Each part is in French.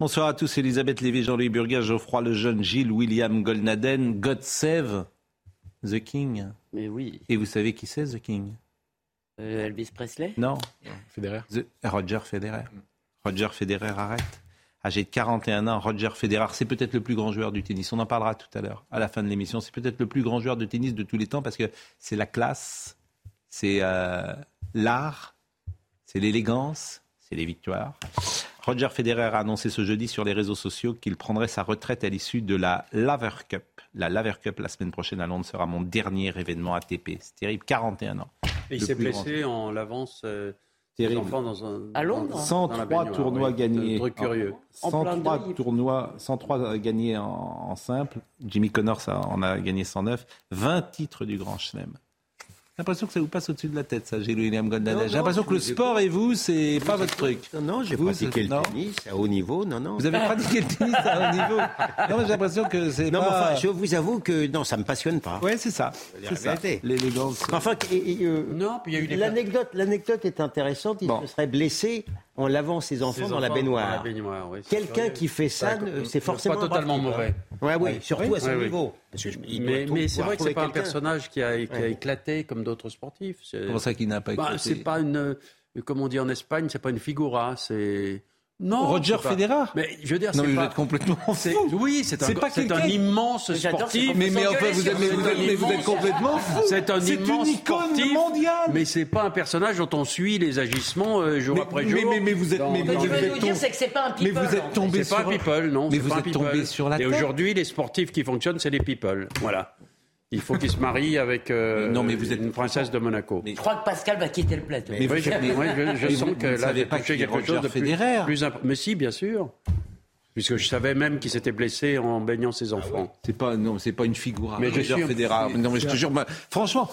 Bonsoir à tous, Elisabeth Lévy, Jean-Louis Burguin, Geoffroy Lejeune, Gilles, William Golnaden, God Save the King. Mais oui. Et vous savez qui c'est, The King? Euh, Elvis Presley? Non Federer. The- Roger Federer. Roger Federer arrête. Âgé de 41 ans, Roger Federer, c'est peut-être le plus grand joueur du tennis. On en parlera tout à l'heure, à la fin de l'émission. C'est peut-être le plus grand joueur de tennis de tous les temps parce que c'est la classe, c'est euh, l'art, c'est l'élégance, c'est les victoires. Roger Federer a annoncé ce jeudi sur les réseaux sociaux qu'il prendrait sa retraite à l'issue de la Laver Cup. La Laver Cup la semaine prochaine à Londres sera mon dernier événement ATP. C'est terrible, 41 ans. Et il s'est grand. blessé en l'avance euh, Terrible. enfants dans un. À Londres dans- dans la 103 baignoire, tournois oui. gagnés. Un truc curieux. En plein 103 deuil. tournois, 103 gagnés en, en simple. Jimmy Connors en a gagné 109. 20 titres du Grand Chelem. J'ai l'impression que ça vous passe au-dessus de la tête, ça, Gilles William. Non, J'ai non, l'impression je que le sport et vous, c'est pas votre truc. Non, non, j'ai Vous, pratiqué le non. tennis à haut niveau, non, non. Vous avez pratiqué le tennis à haut niveau. Non, j'ai l'impression que c'est Non, mais pas... enfin, je vous avoue que non, ça me passionne pas. Ouais, c'est ça. C'est ça. L'élégance. Enfin, et- et, euh, Non, puis il y a eu des. l'anecdote, l'anecdote est intéressante. Il Bon. se serait blessé en lavant ses ses enfants, dans la baignoire. Dans la baignoire, oui, c'est Quelqu'un qui fait ça, c'est forcément Pas totalement type, hein. mauvais. Ouais, oui, surtout à son Oui, oui. niveau. Parce que je- il doit Mais, c'est vrai que c'est pas un personnage qui a, qui a Ouais. éclaté comme d'autres sportifs. C'est- Comment ça qu'il n'a pas Bah, écouté c'est pas une, euh, comme on dit en Espagne, c'est pas une figura, c'est non. Roger Federer Mais je veux dire, Non, c'est mais vous pas. êtes complètement c'est- fou. Oui, c'est un, C'est pas c'est un immense sportif. Mais, mais enfin, vous êtes, mais vous êtes, mais vous êtes complètement fou. C'est un C'est immense une icône sportif, mondiale. Mais c'est pas un personnage dont on suit les agissements euh, jour Mais- après mais- jour. mais- mais vous êtes- dans- mais- mais que vous veux êtes nous dire, c'est que c'est pas un Mais people. vous êtes tombé C'est pas sur... un people, non. Mais vous êtes tombé sur la Et aujourd'hui, les sportifs qui fonctionnent, c'est les people. Voilà. Il faut qu'ils se marient avec euh, Non, mais vous êtes- une princesse de Monaco. Je crois que Pascal va quitter le plateau. Mais- Oui, je, mais- ouais, je- je mais sens vous- que vous là, j'ai pas touché quelque chose Roger de plus, Federer. plus imp- Mais si, bien sûr. Puisque je savais même qu'il s'était blessé en baignant ses enfants. C'est pas non, c'est pas une figure. Mais je suis un- Federer. Non, mais je te jure, franchement,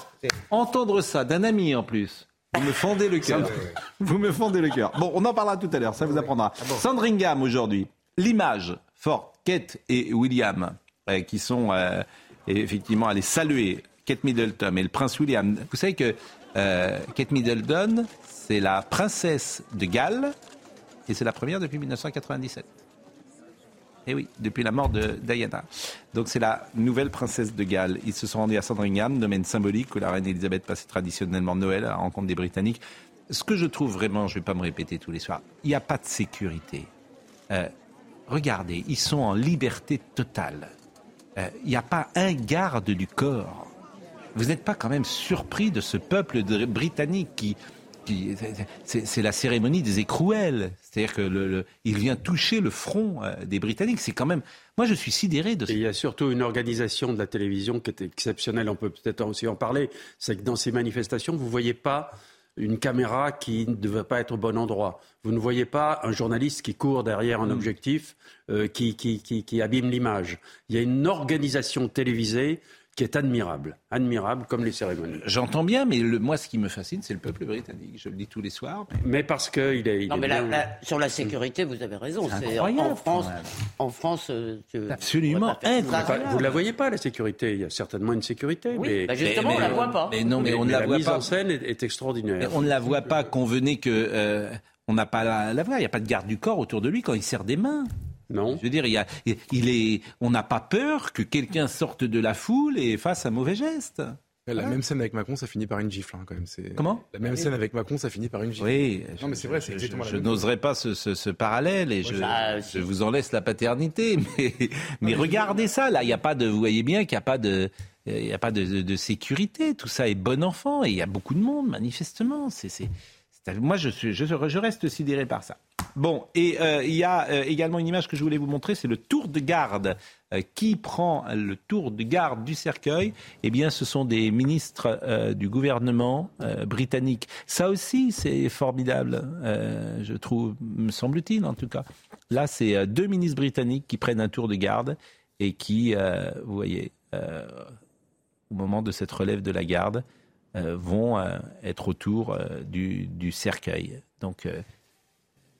entendre ça d'un ami en plus. Vous me fendez le cœur. Vous me fendez le cœur. Bon, on en parlera tout à l'heure, ça vous apprendra. Sandringham aujourd'hui. L'image forte, Kate et William, euh, qui sont euh, effectivement allés saluer Kate Middleton et le prince William. Vous savez que euh, Kate Middleton, c'est la princesse de Galles et c'est la première depuis 1997. Eh oui, depuis la mort de Diana. Donc c'est la nouvelle princesse de Galles. Ils se sont rendus à Sandringham, domaine symbolique où la reine Elisabeth passait traditionnellement Noël à la rencontre des Britanniques. Ce que je trouve vraiment, je ne vais pas me répéter tous les soirs, il n'y a pas de sécurité. Euh, regardez, ils sont en liberté totale. Euh, Il n'y a pas un garde du corps. Vous n'êtes pas quand même surpris de ce peuple britannique qui, c'est la cérémonie des écrouelles. C'est-à-dire que vient toucher le front euh, des Britanniques. C'est quand même. Moi, je suis sidéré de il y a surtout une organisation de la télévision qui est exceptionnelle. On peut peut-être aussi en parler. C'est que dans ces manifestations, vous ne voyez pas une caméra qui ne devait pas être au bon endroit. Vous ne voyez pas un journaliste qui court derrière un objectif euh, qui, qui, qui, qui abîme l'image. Il y a une organisation télévisée qui est admirable, admirable comme les cérémonies. J'entends bien, mais le- moi, ce qui me fascine, c'est le peuple britannique. Je le dis tous les soirs. mais- Mais parce qu'il est, il Non, est mais là, sur la sécurité, vous avez raison. C'est incroyable, en France, en euh, je- Absolument incroyable. Vous ne la voyez pas, la sécurité. Il y a certainement une sécurité. Oui, mais, bah justement, mais- on la mais- voit pas. Mais non, mais, on ne la, la voit mise pas. en scène est, est extraordinaire. Mais on ne la voit pas. Convenez que euh, on n'a pas la, la voix. Il n'y a pas de garde du corps autour de lui quand il serre des mains. Non Je veux dire, il y a, il est, on n'a pas peur que quelqu'un sorte de la foule et fasse un mauvais geste. La même scène avec Macron, ça finit par une gifle, hein, quand même. C'est- Comment? La même scène avec Macron, ça finit par une gifle. Oui. Non, mais c'est vrai, c'est je- exactement Je, n'oserais pas ce, ce- ce parallèle et je, Ah, vous en laisse la paternité. Mais, mais regardez ça, là, il n'y a pas de, vous voyez bien qu'il n'y a pas de, il y a pas de, de- de sécurité. Tout ça est bon enfant et il y a beaucoup de monde, manifestement. C'est, c'est- c'est- moi, je, reste sidéré par ça. Bon, et euh, il y a euh, également une image que je voulais vous montrer, c'est le tour de garde. Euh, qui prend le tour de garde du cercueil? Eh bien, ce sont des ministres du gouvernement britannique. Ça aussi, c'est formidable, je trouve, me semble-t-il en tout cas. Là, c'est deux ministres britanniques qui prennent un tour de garde et qui, vous voyez, au moment de cette relève de la garde, vont euh, être autour euh, du, du cercueil. Donc, euh,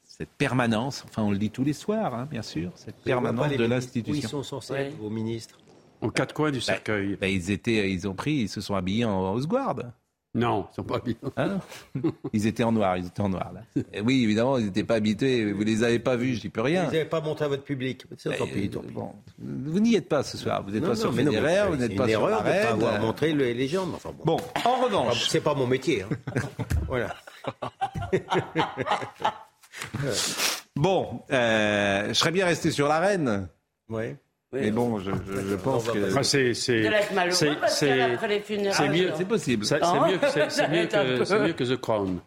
cette permanence, enfin on le dit tous les soirs, hein, bien sûr, cette permanence de Où ils l'institution. sont censés Ouais. être vos ministres? Aux quatre coins du cercueil. Ben, ils étaient, ils ont pris, ils se sont habillés en House Guard. Non, ils sont pas bien. Hein ils étaient en noir, ils étaient en noir. Là. Et oui, évidemment, ils n'étaient pas habitués. Vous les avez pas vus, je dis plus Vous rien. n'avez pas montré à votre public. C'est tant pis, tant pis. bon, vous n'y êtes pas ce soir. Vous n'êtes pas non, sur Federer, vous c'est n'êtes pas une sur erreur de pas avoir montré le- les gens. mais Enfin, bon. Bon, en Ah, revanche, C'est pas mon métier. hein. voilà. bon, euh, je serais bien resté sur la reine. Mais bon, je, je- je pense que Enfin, c'est, c'est, c'est, mieux, c'est possible. c'est, Ah. mieux, que- c'est, mieux que, c'est mieux que The Crown.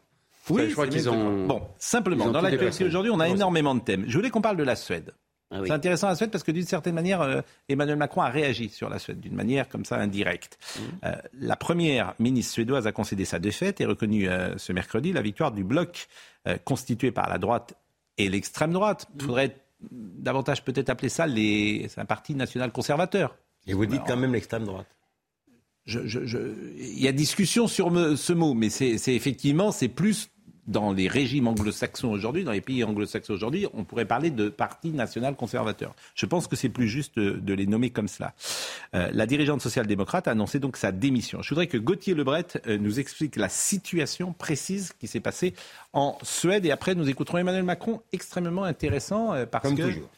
Oui, je crois qu'ils ont- Bon, simplement, ont dans l'actualité aujourd'hui, on a énormément de thèmes. Je voulais qu'on parle de la Suède. Ah oui. C'est intéressant la Suède parce que d'une certaine manière, euh, Emmanuel Macron a réagi sur la Suède d'une manière comme ça indirecte. Mmh. Euh, la première ministre suédoise a concédé sa défaite et reconnu euh, ce mercredi la victoire du bloc euh, constitué par la droite et l'extrême droite. Mmh. Il faudrait davantage peut-être appeler ça les... un parti national conservateur. Et vous dites quand même l'extrême droite. Il y a discussion sur me- ce mot, mais c'est c'est effectivement, c'est plus dans les régimes anglo-saxons aujourd'hui, dans les pays anglo-saxons aujourd'hui, on pourrait parler de parti national conservateur. Je pense que c'est plus juste de, les nommer comme cela. Euh, la dirigeante social-démocrate a annoncé donc sa démission. Je voudrais que Gauthier Lebret euh, nous explique la situation précise qui s'est passée en Suède et après nous écouterons Emmanuel Macron, extrêmement intéressant euh, parce Comme que, toujours.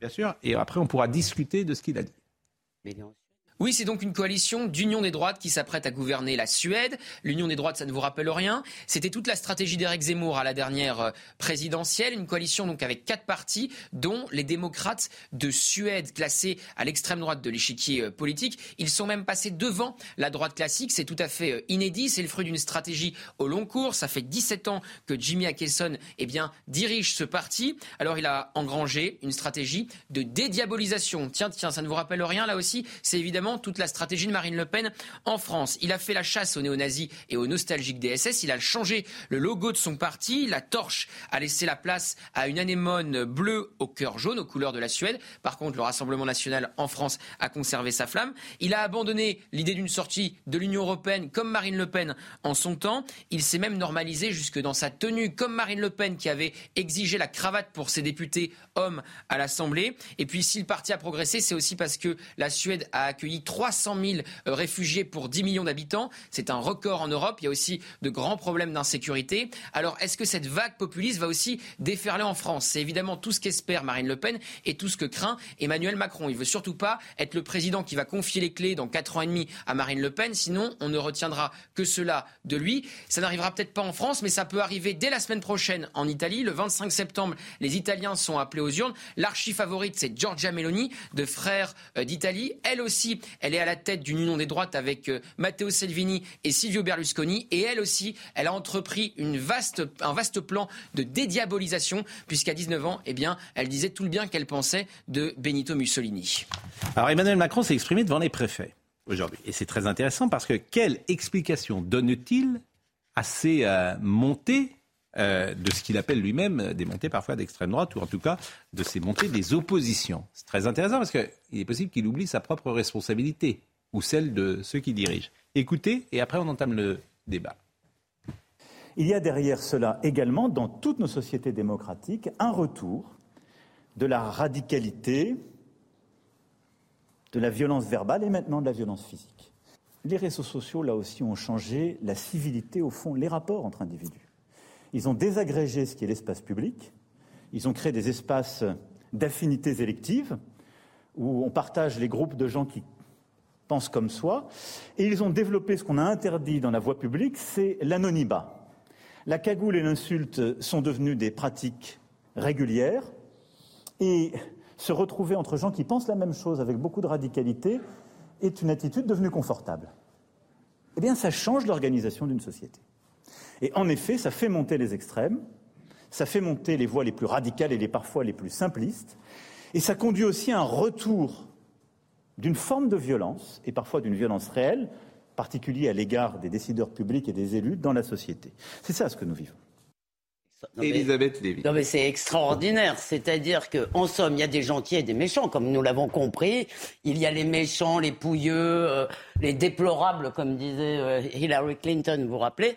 bien sûr, et après on pourra discuter de ce qu'il a dit. Oui, c'est donc une coalition d'union des droites qui s'apprête à gouverner la Suède. L'union des droites, ça ne vous rappelle rien. C'était toute la stratégie d'Éric Zemmour à la dernière euh, présidentielle. Une coalition donc avec quatre partis, dont les démocrates de Suède, classés à l'extrême droite de l'échiquier euh, politique. Ils sont même passés devant la droite classique. C'est tout à fait euh, inédit. C'est le fruit d'une stratégie au long cours. Ça fait 17 ans que Jimmy Akeson eh bien, dirige ce parti. Alors il a engrangé une stratégie de dédiabolisation. Tiens, tiens, ça ne vous rappelle rien là aussi? C'est évidemment toute la stratégie de Marine Le Pen en France. Il a fait la chasse aux néo-nazis et aux nostalgiques DSS. Il a changé le logo de son parti. La torche a laissé la place à une anémone bleue au cœur jaune, aux couleurs de la Suède. Par contre, le Rassemblement national en France a conservé sa flamme. Il a abandonné l'idée d'une sortie de l'Union européenne comme Marine Le Pen en son temps. Il s'est même normalisé jusque dans sa tenue comme Marine Le Pen qui avait exigé la cravate pour ses députés hommes à l'Assemblée. Et puis si le parti a progressé, c'est aussi parce que la Suède a accueilli 300 000 euh, réfugiés pour 10 millions d'habitants. C'est un record en Europe. Il y a aussi de grands problèmes d'insécurité. Alors est-ce que cette vague populiste va aussi déferler en France? C'est évidemment tout ce qu'espère Marine Le Pen et tout ce que craint Emmanuel Macron. Il veut surtout pas être le président qui va confier les clés dans 4 ans et demi à Marine Le Pen, sinon on ne retiendra que cela de lui. Ça n'arrivera peut-être pas en France, mais ça peut arriver dès la semaine prochaine en Italie. Le 25 septembre, les Italiens sont appelés aux urnes. L'archi favorite, c'est Giorgia Meloni, de Frères euh, d'Italie. Elle aussi, elle est à la tête d'une union des droites avec euh, Matteo Salvini et Silvio Berlusconi. Et elle aussi, elle a entrepris un vaste plan de dédiabolisation, puisqu'à 19 ans, eh elle disait tout le bien qu'elle pensait de Benito Mussolini. Alors Emmanuel Macron s'est exprimé devant les préfets aujourd'hui. Et c'est très intéressant parce que quelle explication donne-t-il à ces euh, montées euh, de ce qu'il appelle lui-même des montées parfois d'extrême droite, ou en tout cas de ces montées des oppositions C'est très intéressant parce qu'il est possible qu'il oublie sa propre responsabilité ou celle de ceux qui dirigent. Écoutez, et après on entame le débat. Il y a derrière cela également, dans toutes nos sociétés démocratiques, un retour de la radicalité, de la violence verbale et maintenant de la violence physique. Les réseaux sociaux, là aussi, ont changé la civilité, au fond, les rapports entre individus. Ils ont désagrégé ce qui est l'espace public, ils ont créé des espaces d'affinités électives, où on partage les groupes de gens qui pensent comme soi, et ils ont développé ce qu'on a interdit dans la voie publique, c'est l'anonymat. La cagoule et l'insulte sont devenues des pratiques régulières et se retrouver entre gens qui pensent la même chose avec beaucoup de radicalité est une attitude devenue confortable. Eh bien, ça change l'organisation d'une société. Et en effet, ça fait monter les extrêmes, ça fait monter les voix les plus radicales et les parfois les plus simplistes, et ça conduit aussi à un retour d'une forme de violence, et parfois d'une violence réelle, particulier à l'égard des décideurs publics et des élus dans la société. C'est ça ce que nous vivons. Non, mais- Elisabeth Lévy. Non mais c'est extraordinaire, c'est-à-dire qu'en somme, il y a des gentils et des méchants, comme nous l'avons compris. Il y a les méchants, les pouilleux, euh, les déplorables, comme disait euh, Hillary Clinton, vous vous rappelez.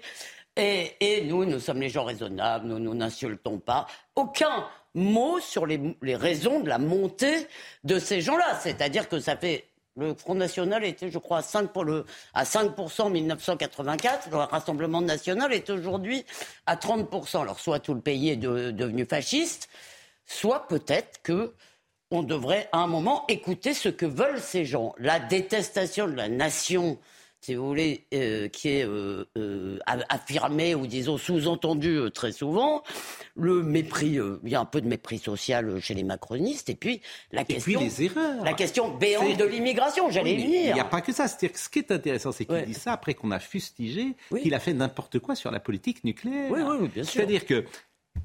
Et, nous, nous sommes les gens raisonnables, nous, nous n'insultons pas. Aucun mot sur les, raisons de la montée de ces gens-là. C'est-à-dire que ça fait... Le Front National était, je crois, à 5%, pour le, à 5% en 1984. Le Rassemblement National est aujourd'hui à 30%. Alors, soit tout le pays est de- devenu fasciste, soit peut-être que on devrait à un moment écouter ce que veulent ces gens. La détestation de la nation, si vous voulez, euh, qui est euh, euh, a- affirmée ou disons sous-entendue euh, très souvent, le mépris, il y a un peu de mépris social chez les macronistes, et puis la Et puis question, les erreurs. la question béante de l'immigration, j'allais Oui, mais Il venir. n'y a pas que ça. C'est-à-dire que ce qui est intéressant, c'est qu'il Ouais. dit ça après qu'on a fustigé Oui. qu'il a fait n'importe quoi sur la politique nucléaire. Oui, oui, oui, bien sûr. C'est-à-dire que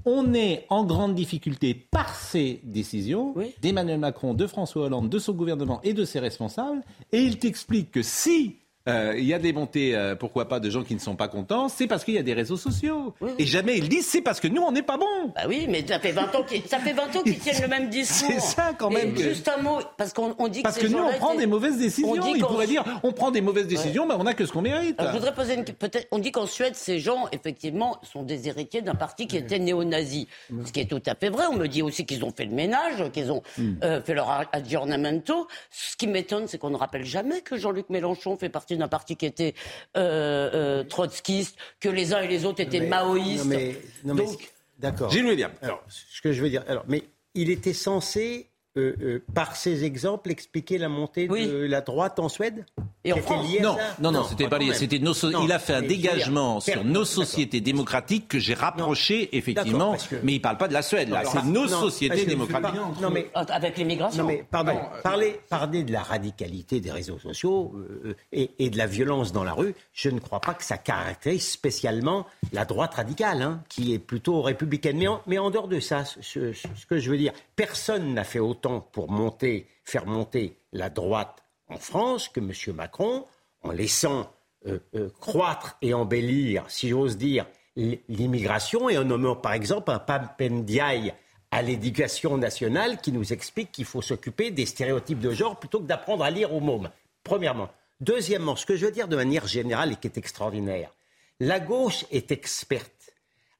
on est en grande difficulté par ces décisions Oui. d'Emmanuel Macron, de François Hollande, de son gouvernement et de ses responsables. Et il t'explique que si euh, il y a des montées, euh, pourquoi pas, de gens qui ne sont pas contents, c'est parce qu'il y a des réseaux sociaux. Oui, oui. Et jamais ils disent c'est parce que nous, on n'est pas bons. Bah oui, mais ça fait 20 ans qu'ils, ça fait 20 ans qu'ils tiennent le même discours. C'est ça, quand même, que- juste un mot, parce qu'on on dit Parce que que ces nous, on prend des mauvaises décisions. on dit Il qu'en- pourrait dire on prend des mauvaises décisions, mais on n'a que ce qu'on mérite. Alors, je voudrais poser une peut-être. On dit qu'en Suède, ces gens, effectivement, sont des héritiers d'un parti qui était néo-nazi. Ce qui est tout à fait vrai. On me dit aussi qu'ils ont fait le ménage, qu'ils ont euh, fait leur aggiornamento. Ce qui m'étonne, c'est qu'on ne rappelle jamais que Jean-Luc Mélenchon fait partie d'un parti qui était euh, euh, trotskiste, que les uns et les autres étaient Mais- maoïstes. Non, mais, non, mais- Donc- d'accord. Gilles William. Alors, ce que je veux dire, alors, mais il était censé, euh, euh, par ces exemples, expliquer la montée Oui. de la droite en Suède Et en France à Non, ça non, non, c'était pas lié. C'était nos so- Non, il a fait un dégagement sur nos sociétés démocratiques que j'ai rapproché effectivement, que- mais il parle pas de la Suède là. C'est nos non, sociétés démocratiques. Non, mais Avec l'immigration. Non mais pardon, parler, parler de la radicalité des réseaux sociaux euh, et, et de la violence dans la rue, je ne crois pas que ça caractérise spécialement la droite radicale, hein, qui est plutôt républicaine. Mais en, mais en dehors de ça, ce, ce- ce que je veux dire, personne n'a fait autant pour monter, faire monter la droite en France que M. Macron, en laissant euh, euh, croître et embellir, si j'ose dire, l'immigration et en nommant par exemple un Papendiaï à l'éducation nationale qui nous explique qu'il faut s'occuper des stéréotypes de genre plutôt que d'apprendre à lire aux mômes. Premièrement. Deuxièmement, ce que je veux dire de manière générale et qui est extraordinaire, la gauche est experte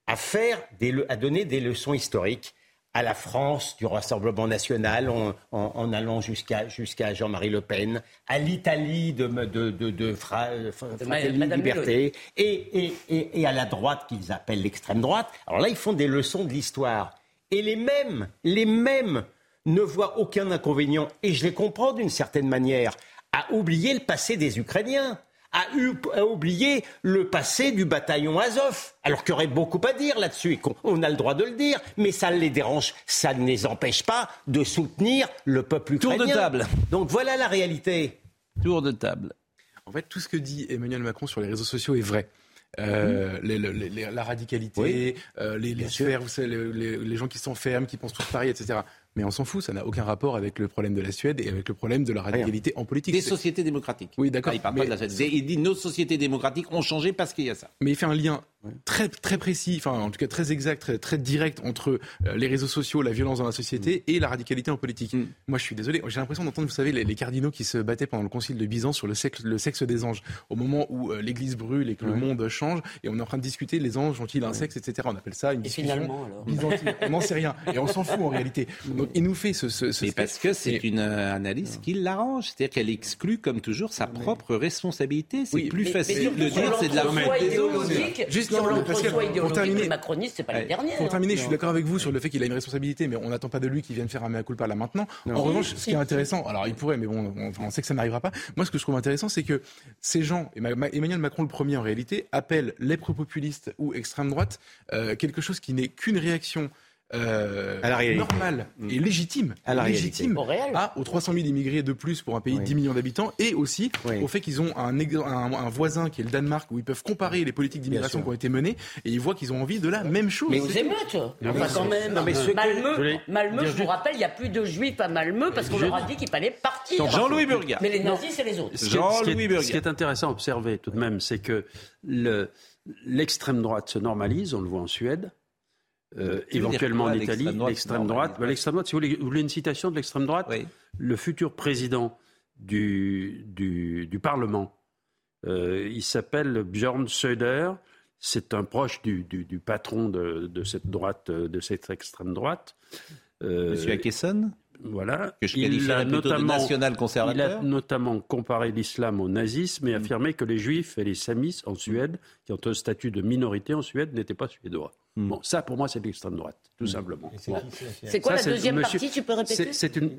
à faire à donner des leçons historiques à la France du Rassemblement national en, en- en allant jusqu'à jusqu'à Jean-Marie Le Pen, à l'Italie de, de, de, de Fra- De Fratelli Liberté et, et, et, et à la droite qu'ils appellent l'extrême droite. Alors là, ils font des leçons de l'histoire. Et les mêmes, les mêmes ne voient aucun inconvénient, et je les comprends d'une certaine manière, à oublier le passé des Ukrainiens, eu- à oublier le passé du bataillon Azov, alors qu'il y aurait beaucoup à dire là-dessus, et qu'on on a le droit de le dire, mais ça les dérange, ça ne les empêche pas de soutenir le peuple Tour de ukrainien. table. Donc voilà la réalité. Tour de table. En fait, tout ce que dit Emmanuel Macron sur les réseaux sociaux est vrai. Euh, les- les- les- la radicalité, Oui. euh, les, sphères, vous savez, les, les- les gens qui s'enferment, qui pensent tous pareil, etc. Mais on s'en fout, ça n'a aucun rapport avec le problème de la Suède et avec le problème de la radicalité en politique. Des sociétés démocratiques. Oui, d'accord. Ah, il parle Mais- pas de la Suède. Il dit nos sociétés démocratiques ont changé parce qu'il y a ça. Mais il fait un lien très très précis, enfin en tout cas très exact, très, très direct entre euh, les réseaux sociaux, la violence dans la société et la radicalité en politique. Mm. Moi, je suis désolé, j'ai l'impression d'entendre, vous savez, les, les cardinaux qui se battaient pendant le concile de Byzance sur le sexe, le sexe des anges, au moment où euh, l'Église brûle et que le monde change, et on est en train de discuter les anges ont-ils un sexe, etc. On appelle ça une Et discussion finalement, alors byzantine. On n'en sait rien et on s'en fout en réalité. Donc il nous fait ce, ce, ce Mais sketch. parce que c'est une euh, analyse qui l'arrange. C'est-à-dire qu'elle exclut, comme toujours, sa propre responsabilité. C'est Oui, plus Mais- facile de dire c'est de la des autres. idéologique, Juste- sur l'entre-soi pour idéologique terminer- des macronistes, c'est pas Ouais. les derniers. Pour hein. terminer, je suis d'accord avec vous sur le fait qu'il a une responsabilité, mais on n'attend pas de lui qu'il vienne faire un mea culpa là maintenant. En revanche, ce qui est intéressant, alors il pourrait, mais bon, on, sait que ça n'arrivera pas. Moi, ce que je trouve intéressant, c'est que ces gens, Emmanuel Macron le premier en réalité, appellent les populistes ou extrême droite euh, quelque chose qui n'est qu'une réaction euh, À la réalité. normal Mm. et légitime, À la légitime Au réel. à- aux 300 000 immigrés de plus pour un pays de Oui. 10 millions d'habitants et aussi Oui. au fait qu'ils ont un, ex- un- un voisin qui est le Danemark où ils peuvent comparer les politiques d'immigration qui ont été menées et ils voient qu'ils ont envie de la même chose. Mais Aux émeutes Enfin, quand même. non, mais que- Malmö, Je je vous rappelle, il n'y a plus de juifs à Malmö parce qu'on leur a dit qu'il fallait partir. Jean-Louis Burgat. Mais les nazis, c'est les autres. Ce qui, est, ce qui Jean-Louis est- Burgat. ce qui est intéressant à observer tout de même, c'est que le- l'extrême droite se normalise, on le voit en Suède, euh, éventuellement quoi, en Italie, l'extrême droite ben, l'extrême droite, si vous voulez, vous voulez une citation de l'extrême droite, Oui. le futur président du, du, du Parlement, euh, il s'appelle Björn Söder. C'est un proche du, du- patron de, de cette droite, de cette extrême droite. Euh, Monsieur Akesson, voilà. que je Il a notamment- national il a conservateur. notamment comparé l'islam au nazisme et affirmé que les juifs et les samis en Suède, qui ont un statut de minorité en Suède, n'étaient pas suédois. Mm. Bon, ça pour moi c'est l'extrême droite, tout simplement. Bon. C'est quoi Ça, la c'est deuxième monsieur- partie Tu peux répéter C'est c'est une.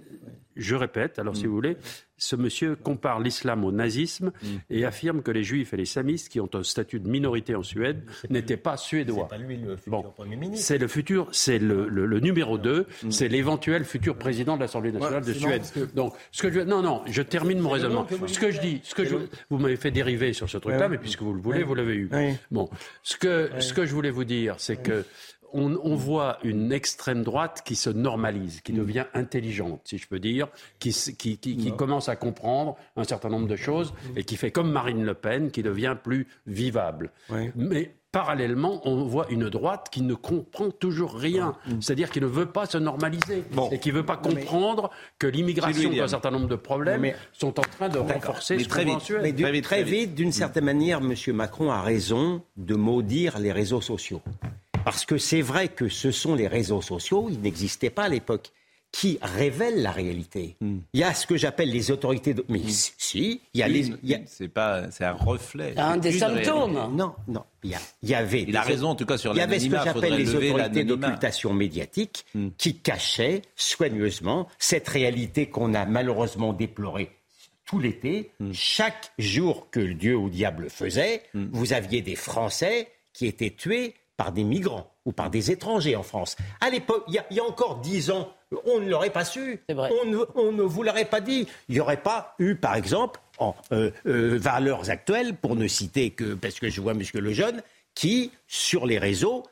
Je répète, alors si vous voulez, ce monsieur compare l'islam au nazisme et affirme que les juifs et les samistes, qui ont un statut de minorité en Suède, n'étaient pas suédois. lui le futur Bon. Premier ministre. C'est le futur, c'est le, le- le numéro 2, c'est l'éventuel futur président de l'Assemblée nationale de c'est Suède. que- Donc, ce que je, non, non, je termine mon raisonnement. Ce que je dis, ce que je, vous m'avez fait dériver sur ce truc-là, mais puisque vous le voulez, vous l'avez eu. Oui. Bon, ce que, ce que je voulais vous dire, c'est que on, on voit une extrême droite qui se normalise, qui devient intelligente, si je peux dire, qui, qui, qui, qui commence à comprendre un certain nombre de choses et qui fait comme Marine Le Pen, qui devient plus vivable. Oui. Mais parallèlement, on voit une droite qui ne comprend toujours rien, c'est-à-dire qui ne veut pas se normaliser Bon. et qui ne veut pas comprendre que l'immigration d'un certain nombre de problèmes Mais- sont en train de renforcer Mais ce très vite. Suède. Mais du- Très vite, très très vite, d'une certaine manière, M. Macron a raison de maudire les réseaux sociaux. Parce que c'est vrai que ce sont les réseaux sociaux, ils n'existaient pas à l'époque, qui révèlent la réalité. Il y a ce que j'appelle les autorités de... Mais si, si, il y a les... il y a- C'est pas, c'est un reflet. Un des symptômes. réalité. Non, non, il y, a- il y avait... Il a raison, en tout cas, sur Il y avait ce que l'anonymat. j'appelle faudrait les lever autorités l'anonymat. d'occultation médiatique qui cachaient soigneusement cette réalité qu'on a malheureusement déplorée tout l'été. Chaque jour que le Dieu ou le diable faisait, vous aviez des Français qui étaient tués par des migrants ou par des étrangers en France. À l'époque, il y, a- il y a encore dix ans, on ne l'aurait pas su. On ne, on ne vous l'aurait pas dit. Il n'y aurait pas eu, par exemple, en euh, euh, valeurs actuelles, pour ne citer que, parce que je vois M. Lejeune, qui, sur les réseaux,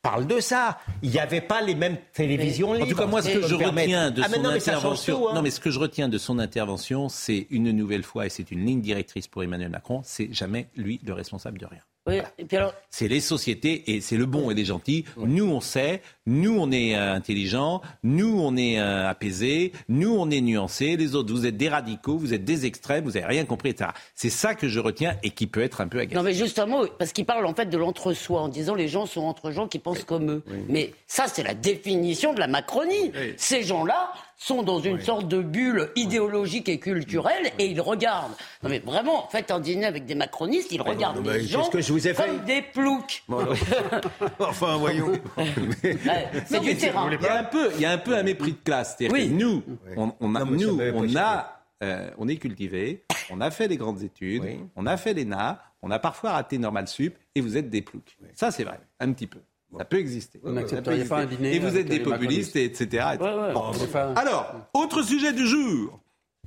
parle de ça. Il n'y avait pas les mêmes télévisions En libres. tout cas, moi, ce que je retiens de Ah, son intervention, hein. non, mais ce que je retiens de son intervention, c'est une nouvelle fois, et c'est une ligne directrice pour Emmanuel Macron, c'est jamais lui le responsable de rien. Oui, alors, C'est les sociétés et c'est le bon et les gentils. Nous, on sait. Nous, on est euh, intelligents. Nous, on est euh, apaisés. Nous, on est nuancés. Les autres, vous êtes des radicaux, vous êtes des extrêmes, vous n'avez rien compris, etc. C'est ça que je retiens et qui peut être un peu agaçant. Non mais juste un mot, parce qu'il parle en fait de l'entre-soi en disant les gens sont entre gens qui pensent comme eux. Mais ça c'est la définition de la Macronie. Ces gens-là sont dans une sorte de bulle idéologique et culturelle et ils regardent. Non mais vraiment, faites un dîner avec des macronistes, ils regardent non, les gens que je vous ai fait comme des ploucs. enfin, voyons. C'est du terrain. Il y a un peu, il y a un peu un mépris de classe. Oui. nous, on, on a, Non, nous, on a, euh, on est cultivé, on a fait les grandes études, Oui. on a fait l'ENA, on a parfois raté normal sup, et vous êtes des ploucs. Ça, c'est vrai, un petit peu. Ça peut exister. Vous n'accepteriez pas un dîner Et vous êtes des populistes, et etc. etc. Ouais, ouais. Bon. Enfin, Alors, autre sujet du jour.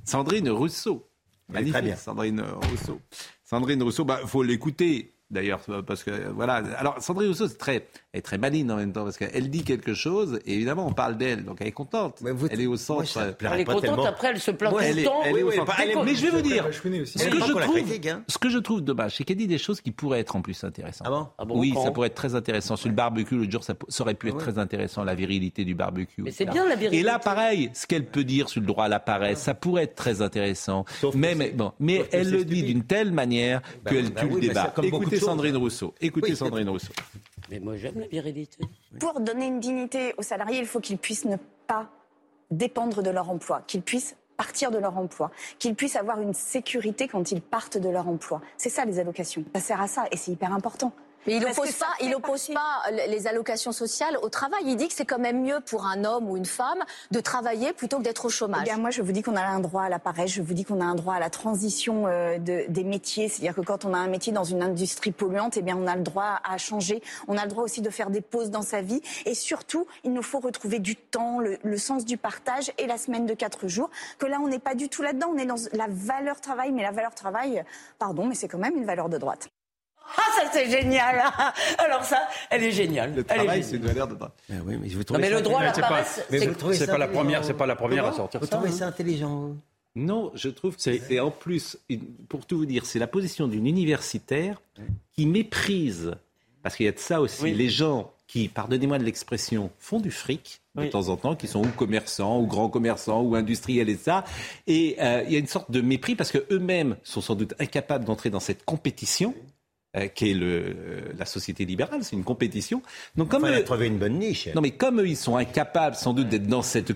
Sandrine Rousseau. Magnifique, très bien. Sandrine Rousseau. Sandrine Rousseau, bah, faut l'écouter. D'ailleurs, parce que voilà. Alors, Sandrine Rousseau, c'est très, elle est très maligne en même temps parce qu'elle dit quelque chose et évidemment, on parle d'elle, donc elle est contente. Mais vous- elle est au centre. Elle est contente, tellement. après elle se plaint tout le temps. Mais je vais vous dire, aussi. ce que, je trouve, critique, hein. ce que je trouve dommage, c'est qu'elle dit des choses qui pourraient être en plus intéressantes. Ah bon? Ah bon, oui, ça pourrait être très intéressant. Sur le barbecue, l'autre jour, ça, aurait pu être très intéressant, la virilité du barbecue. Mais c'est bien, la virilité. Et là, pareil, ce qu'elle peut dire sur le droit à la paresse, ça pourrait être très intéressant. Sauf mais, bon, elle le dit d'une telle manière Bah qu'elle tue le débat. Écoutez. Sandrine Rousseau. Écoutez Oui. Sandrine Rousseau. Mais moi j'aime la virilité. Pour donner une dignité aux salariés, il faut qu'ils puissent ne pas dépendre de leur emploi, qu'ils puissent partir de leur emploi, qu'ils puissent avoir une sécurité quand ils partent de leur emploi. C'est ça les allocations. Ça sert à ça et c'est hyper important. Mais il oppose pas, il oppose pas les allocations sociales au travail. Il dit que c'est quand même mieux pour un homme ou une femme de travailler plutôt que d'être au Eh chômage. bien, moi, je vous dis qu'on a un droit à la paresse, je vous dis qu'on a un droit à la transition euh, de- des métiers. C'est-à-dire que quand on a un métier dans une industrie polluante, eh bien, on a le droit à changer. On a le droit aussi de faire des pauses dans sa vie. Et surtout, il nous faut retrouver du temps, le, le sens du partage et la semaine de quatre jours. Que là, on n'est pas du tout là-dedans. On est dans la valeur travail, mais la valeur travail, pardon, mais c'est quand même une valeur de droite. Ah, ça c'est génial Alors ça, elle est géniale. Le Elle est travail, c'est une valeur de droite. Ben oui, mais je vous Non, trouvez mais le droit à la intelligent. paresse, Mais c'est- vous trouvez pas la première- c'est pas la première à sortir Vous ça, trouvez hein. ça intelligent Non, je trouve que c'est en plus, pour tout vous dire, c'est la position d'une universitaire qui méprise, parce qu'il y a de ça aussi, Oui. les gens qui, pardonnez-moi de l'expression, font du fric de Oui. temps en temps, qui sont ou commerçants, ou grands commerçants, ou industriels et ça. Et euh, il y a une sorte de mépris parce que eux-mêmes sont sans doute incapables d'entrer dans cette compétition. Euh, qui est le, euh, la société libérale, c'est une compétition. Donc comme Enfin, il eux- trouvé une bonne niche. non mais comme eux, ils sont incapables sans doute d'être dans cette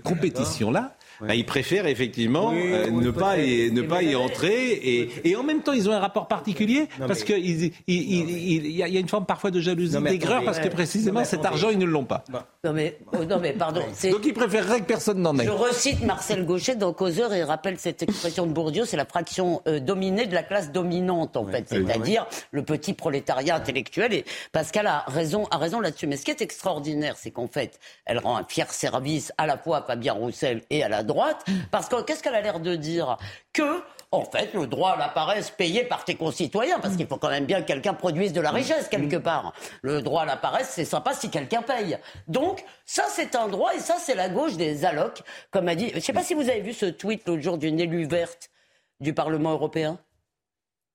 compétition-là, bah, ils préfèrent effectivement Oui, euh, oui, ne pas y, ne pas y entrer et, et en même temps ils ont un rapport particulier Non, parce qu'il il, il, il- il y, a une forme parfois de jalousie, d'aigreur parce que ouais. précisément Non, cet argent ils ne l'ont pas. Non mais, oh, non mais pardon. Donc ils préféreraient que personne n'en ait. Je recite Marcel Gauchet dans Causeur et il rappelle cette expression de Bourdieu, c'est la fraction euh, dominée de la classe dominante en fait, c'est-à-dire le petit prolétariat intellectuel. Et Pascal a raison, a raison là-dessus. Mais ce qui est extraordinaire, c'est qu'en fait, elle rend un fier service à la fois à Fabien Roussel et à la droite, parce que qu'est-ce qu'elle a l'air de dire? Que en fait, le droit à la paresse payé par tes concitoyens, parce qu'il faut quand même bien que quelqu'un produise de la richesse quelque part. Le droit à la paresse, c'est sympa si quelqu'un paye. Donc, ça, c'est un droit, et ça, c'est la gauche des allocs, comme a dit. Je ne sais pas si vous avez vu ce tweet l'autre jour d'une élue verte du Parlement européen?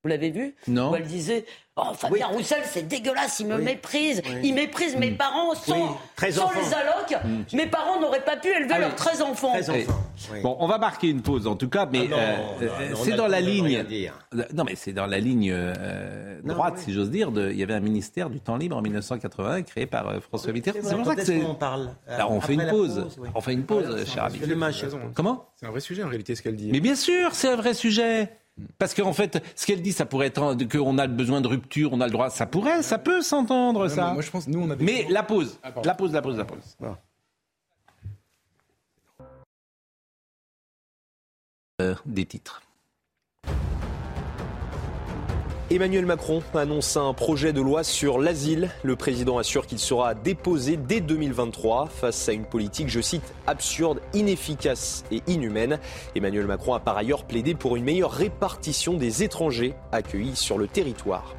Vous l'avez vu? Non. Où elle disait Oh, Fabien Roussel, c'est dégueulasse, il me Oui. méprise. Oui. Il méprise mes parents. Sans, Oui, 13 sans les allocs, mes parents n'auraient pas pu élever Ah oui. leurs 13 enfants. 13 Eh, enfants. Oui. Bon, on va marquer une pause en tout cas, mais Ah euh, euh, c'est on a dans la ligne. Non, mais c'est dans la ligne euh, Non, droite, oui. si j'ose dire. De, il y avait un ministère du temps libre en 1980 créé par euh, François Mitterrand. C'est pour vrai, ça que c'est. qu'on parle Alors, on Après fait une pause. oui. On fait une pause, c'est cher ami. Comment C'est un vrai sujet en réalité ce qu'elle dit. Mais bien sûr, c'est un vrai sujet. Parce qu'en fait, ce qu'elle dit, ça pourrait être qu'on a le besoin de rupture, on a le droit, ça pourrait, ça peut s'entendre, ça. Moi je pense, nous on a des Mais la pause, Ah, la pause, la pause, la pause. Euh, des titres. Emmanuel Macron annonce un projet de loi sur l'asile. Le président assure qu'il sera déposé dès 2023 face à une politique, je cite, absurde, inefficace et inhumaine. Emmanuel Macron a par ailleurs plaidé pour une meilleure répartition des étrangers accueillis sur le territoire.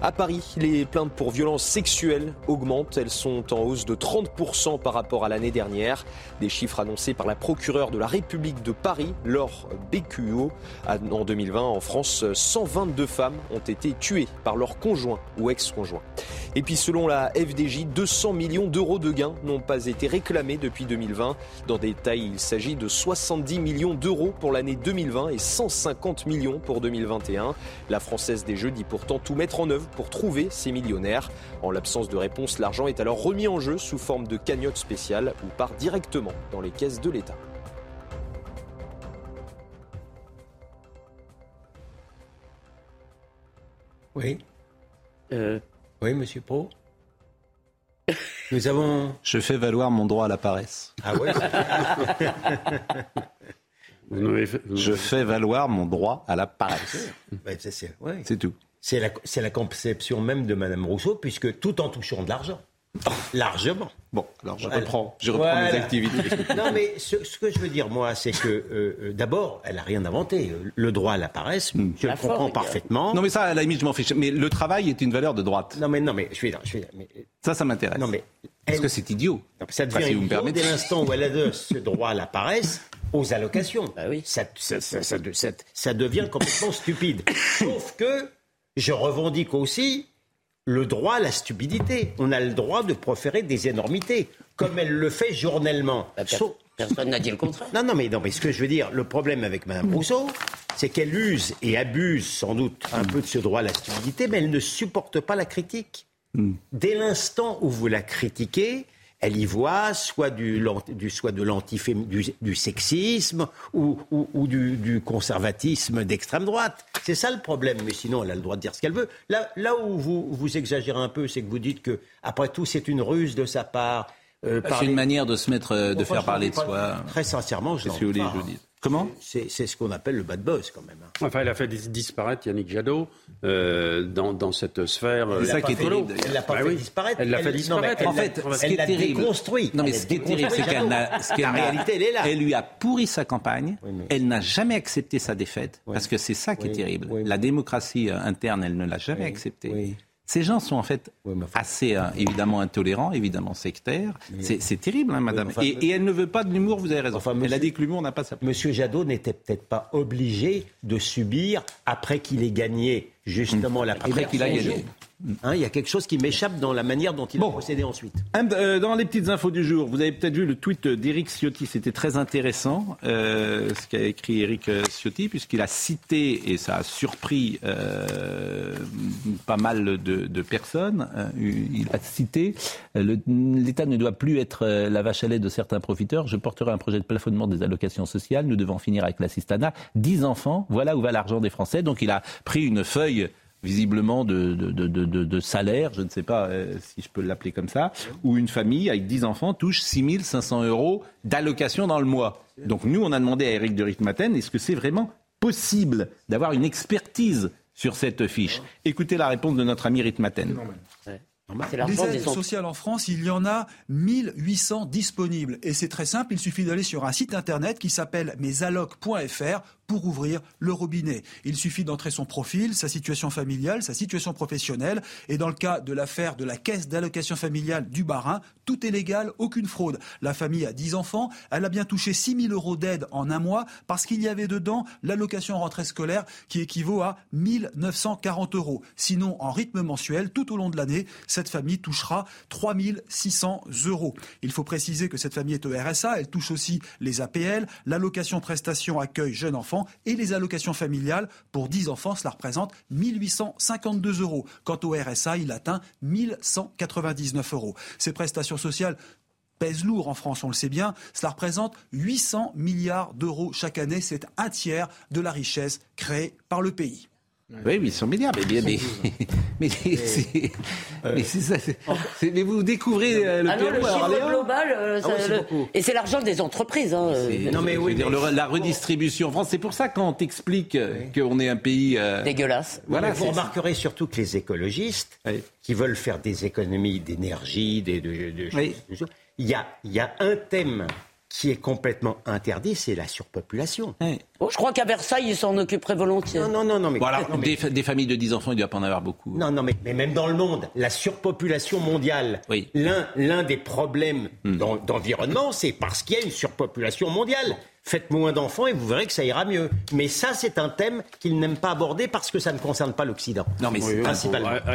À Paris, les plaintes pour violences sexuelles augmentent. Elles sont en hausse de 30% par rapport à l'année dernière. Des chiffres annoncés par la procureure de la République de Paris, Laure BQO. En 2020, en France, 122 femmes ont été tuées par leur conjoint ou ex-conjoint. Et puis selon la FDJ, 200 millions d'euros de gains n'ont pas été réclamés depuis 2020. Dans des détails, il s'agit de 70 millions d'euros pour l'année 2020 et 150 millions pour 2021. La Française des Jeux dit pourtant tout mettre en œuvre pour trouver ces millionnaires. En l'absence de réponse, l'argent est alors remis en jeu sous forme de cagnotte spéciale ou part directement dans les caisses de l'État. Oui. Euh, Oui, monsieur Pro. Nous avons. Je fais valoir mon droit à la paresse. Ah ouais Je fais valoir mon droit à la paresse. Ben, c'est- c'est ouais. C'est tout. C'est la, conception même de Madame Rousseau, puisque tout en touchant de l'argent. Largement. Bon, alors je Voilà. reprends, je reprends mes Voilà. activités. Non, mais ce, ce que je veux dire, moi, c'est que euh, euh, d'abord, elle n'a rien inventé. Le droit à la paresse, je La le comprends parfaitement. Non, mais ça, à la limite, je m'en fiche. Mais le travail est une valeur de droite. non, mais non, mais je suis là, je suis là, mais, Ça, ça m'intéresse. non, mais Parce elle- que c'est idiot. Non, Ça devient Enfin, si vous me idiot permettez. dès l'instant où elle adosse ce droit à la paresse aux allocations. Bah oui. ça, ça, ça, ça, ça- ça devient complètement stupide. Sauf que je revendique aussi le droit à la stupidité. On a le droit de proférer des énormités, comme elle le fait journellement. bah, per- Personne n'a dit le contraire. non, non, mais, non, mais ce que je veux dire, le problème avec Mme Rousseau, c'est qu'elle use et abuse sans doute un peu de ce droit à la stupidité, mais elle ne supporte pas la critique. Dès l'instant où vous la critiquez, elle y voit soit du, du- soit de l'antifém- du, du sexisme ou, ou- ou du, du conservatisme d'extrême droite. C'est ça le problème. Mais sinon, elle a le droit de dire ce qu'elle veut. Là, là où vous, vous exagérez un peu, c'est que vous dites que, après tout, c'est une ruse de sa part. euh, C'est parler- une manière de se mettre, euh, de faire je parler de soi. Très sincèrement, je dis voulez pas, je hein. vous dise Comment? C'est c'est ce qu'on appelle le bad buzz, quand même. hein. Enfin, elle a fait dis- disparaître Yannick Jadot euh, dans, dans cette sphère. L'a ça qui est terrible. Elle l'a pas Bah fait oui. disparaître. Elle l'a fait non, mais disparaître. elle En l'a- fait, ce elle qui l'a est terrible, non mais ce qui est terrible, c'est qu'elle La réalité, elle est là. elle lui a pourri sa campagne. Oui, mais- Elle n'a jamais accepté sa défaite, Oui. parce que c'est ça qui est Oui, terrible. oui. La démocratie euh, interne, elle ne l'a jamais Oui, acceptée. Ces gens sont en fait enfin- assez euh, évidemment intolérants, évidemment sectaires. C'est, terrible, hein, madame. enfin, et, et elle ne veut pas de l'humour. Vous avez raison. Enfin, Elle a dit que l'humour n'a pas sa place. Monsieur Jadot n'était peut-être pas obligé de subir après qu'il ait gagné justement la. Après qu'il a gagné. Hein, il y a quelque chose qui m'échappe dans la manière dont il a procédé ensuite. Euh, Dans les petites infos du jour, vous avez peut-être vu le tweet d'Éric Ciotti, c'était très intéressant euh, ce qu'a écrit Éric euh, Ciotti, puisqu'il a cité, et ça a surpris euh, pas mal de, de personnes, euh, il a cité l'État ne doit plus être la vache à lait de certains profiteurs, je porterai un projet de plafonnement des allocations sociales, nous devons finir avec l'assistanat, 10 enfants, voilà où va l'argent des Français, donc il a pris une feuille visiblement de, de, de, de- de- de salaire, je ne sais pas euh, si je peux l'appeler comme ça, où une famille avec 10 enfants touche 6 500 euros d'allocation dans le mois. Donc nous, on a demandé à Eric de Ritmaten, est-ce que c'est vraiment possible d'avoir une expertise sur cette fiche? Écoutez la réponse de notre ami Ritmaten. Les aides sociales en France, il y en a 1800 disponibles. Et c'est très simple, il suffit d'aller sur un site internet qui s'appelle mesalloc.fr pour ouvrir le robinet. Il suffit d'entrer son profil, sa situation familiale, sa situation professionnelle. Et dans le cas de l'affaire de la caisse d'allocation familiale du Barin, tout est légal, aucune fraude. La famille a 10 enfants, elle a bien touché 6 000 euros d'aide en un mois parce qu'il y avait dedans l'allocation rentrée scolaire qui équivaut à 1940 euros. Sinon, en rythme mensuel, tout au long de l'année, cette famille touchera 3600 euros. Il faut préciser que cette famille est au RSA, elle touche aussi les APL, l'allocation prestation accueil jeune enfant et les allocations familiales. Pour 10 enfants, cela représente 1852 euros. Quant au RSA, il atteint 1199 euros. Ces prestations sociales pèsent lourd en France, on le sait bien. Cela représente 800 milliards d'euros chaque année. C'est un tiers de la richesse créée par le pays. Oui, 800 milliards, mais bien, mais, mais, c'est, mais c'est ça, c'est- c'est- mais vous découvrez euh, le Ah non, le Pérou, alors, chiffre Léon global, euh, Ah oui, le- et c'est l'argent des entreprises. hein, euh, Non, mais je oui, veux dire, le- la redistribution en France, c'est pour ça qu'on t'explique qu'on est un pays. euh, dégueulasse. voilà, vous remarquerez surtout que les écologistes Oui. qui veulent faire des économies d'énergie, des, de, de Oui. il y a, il y a un thème qui est complètement interdit, c'est la surpopulation. Ouais. Oh, je crois qu'à Versailles, ils s'en occuperaient volontiers. Non, non, non, non, mais, non, mais- des, fa- des familles de 10 enfants, il ne doit pas en avoir beaucoup. non, non, mais, mais même dans le monde, la surpopulation mondiale, Oui. l'un, l'un des problèmes d'en- d'environnement, c'est parce qu'il y a une surpopulation mondiale. Faites moins d'enfants et vous verrez que ça ira mieux. Mais ça, c'est un thème qu'ils n'aiment pas aborder parce que ça ne concerne pas l'Occident. Non, mais c'est Oui, principalement. bon,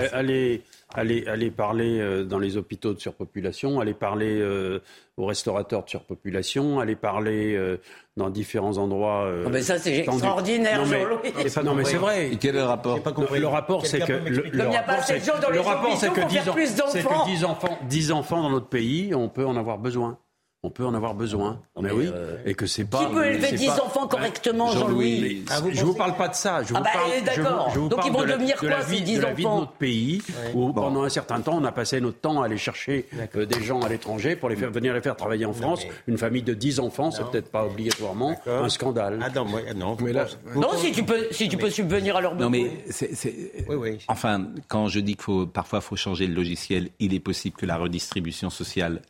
a- a- Aller, aller, aller parler euh, dans les hôpitaux de surpopulation, aller parler euh, aux restaurateurs de surpopulation, aller parler euh, dans différents endroits. euh, Oh, mais ça, c'est extraordinaire, Non, mais, Jean-Louis. non, mais c'est vrai. Et quel est le rapport J'ai pas Le, compris. le rapport, c'est que le, rapport, c'est- gens dans le les rapport, c'est hôpitaux que pour 10 faire ans- plus c'est d'enfants. que 10 enfants, 10 enfants dans notre pays, on peut en avoir besoin. On peut en avoir besoin. mais, mais, oui. euh, Et que c'est pas. Qui peut élever c'est 10 pas- enfants correctement, Jean-Louis, Jean-Louis Ah, vous je vous parle pas de ça. Je Ah vous bah, parle, je vous- d'accord. je vous Donc parle ils vont de la, devenir de la quoi, vie, ces 10 de la vie de notre pays, où pendant un certain temps, on a passé notre temps à aller chercher euh, des gens à l'étranger pour les faire venir les faire travailler en France. Une famille de 10 enfants, c'est peut-être pas obligatoirement un scandale. Ah non, moi, non. Mais là, Non, si tu peux, si tu peux subvenir à leurs Non, besoins. mais c'est. c'est- Oui, oui. Enfin, quand je dis qu'il faut parfois faut changer le logiciel, il est possible que la redistribution sociale,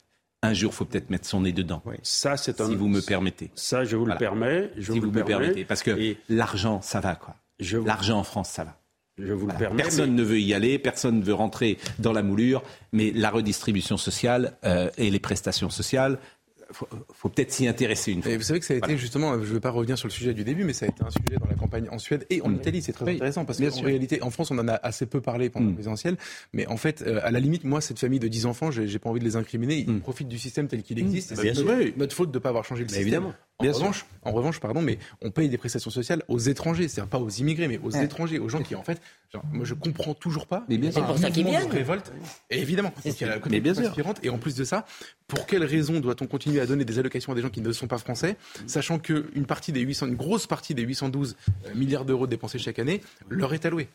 un jour, faut peut-être mettre son nez dedans. Ça, c'est un. Si vous me permettez. Ça, je vous Voilà. le permets. Je si vous, le me permets. permettez. Parce que Et l'argent, ça va, quoi. vous- L'argent en France, ça va. je vous le permets. Personne mais- ne veut y aller, personne ne veut rentrer dans la moulure, mais la redistribution sociale euh, et les prestations sociales, faut, faut peut-être s'y intéresser une fois. Et vous savez que ça a été Voilà. justement, je ne veux pas revenir sur le sujet du début, mais ça a été un sujet dans la campagne en Suède et en. Italie. C'est très Oui, intéressant parce qu'en réalité, en France, on en a assez peu parlé pendant Mm. la présidentielle. Mais en fait, euh, à la limite, moi, cette famille de 10 enfants, j'ai j'ai pas envie de les incriminer. Ils Mm. profitent du système tel qu'il existe. et Bah, c'est bien notre, sûr. notre faute de ne pas avoir changé le système. évidemment. En Bien sûr. revanche, en revanche, pardon, mais on paye des prestations sociales aux étrangers, c'est-à-dire pas aux immigrés, mais aux Ouais. étrangers, aux gens qui en fait, genre, moi je comprends toujours pas. Mais bien sûr. C'est pour ça qu'ils viennent. révolte. Et évidemment, donc il y a la Mais bien communauté sûr. aspirante. Et en plus de ça, pour quelle raison doit-on continuer à donner des allocations à des gens qui ne sont pas français, sachant qu'une partie des 800, une grosse partie des 812 milliards d'euros dépensés chaque année leur est allouée.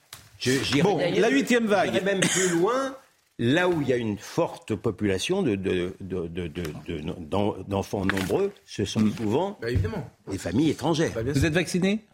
Bon, la huitième vague. Même plus loin. Là où il y a une forte population de, de- de- de- de- de- d'en- d'enfants nombreux, ce sont Mm. souvent Bah, évidemment. des familles étrangères. Vous êtes vacciné?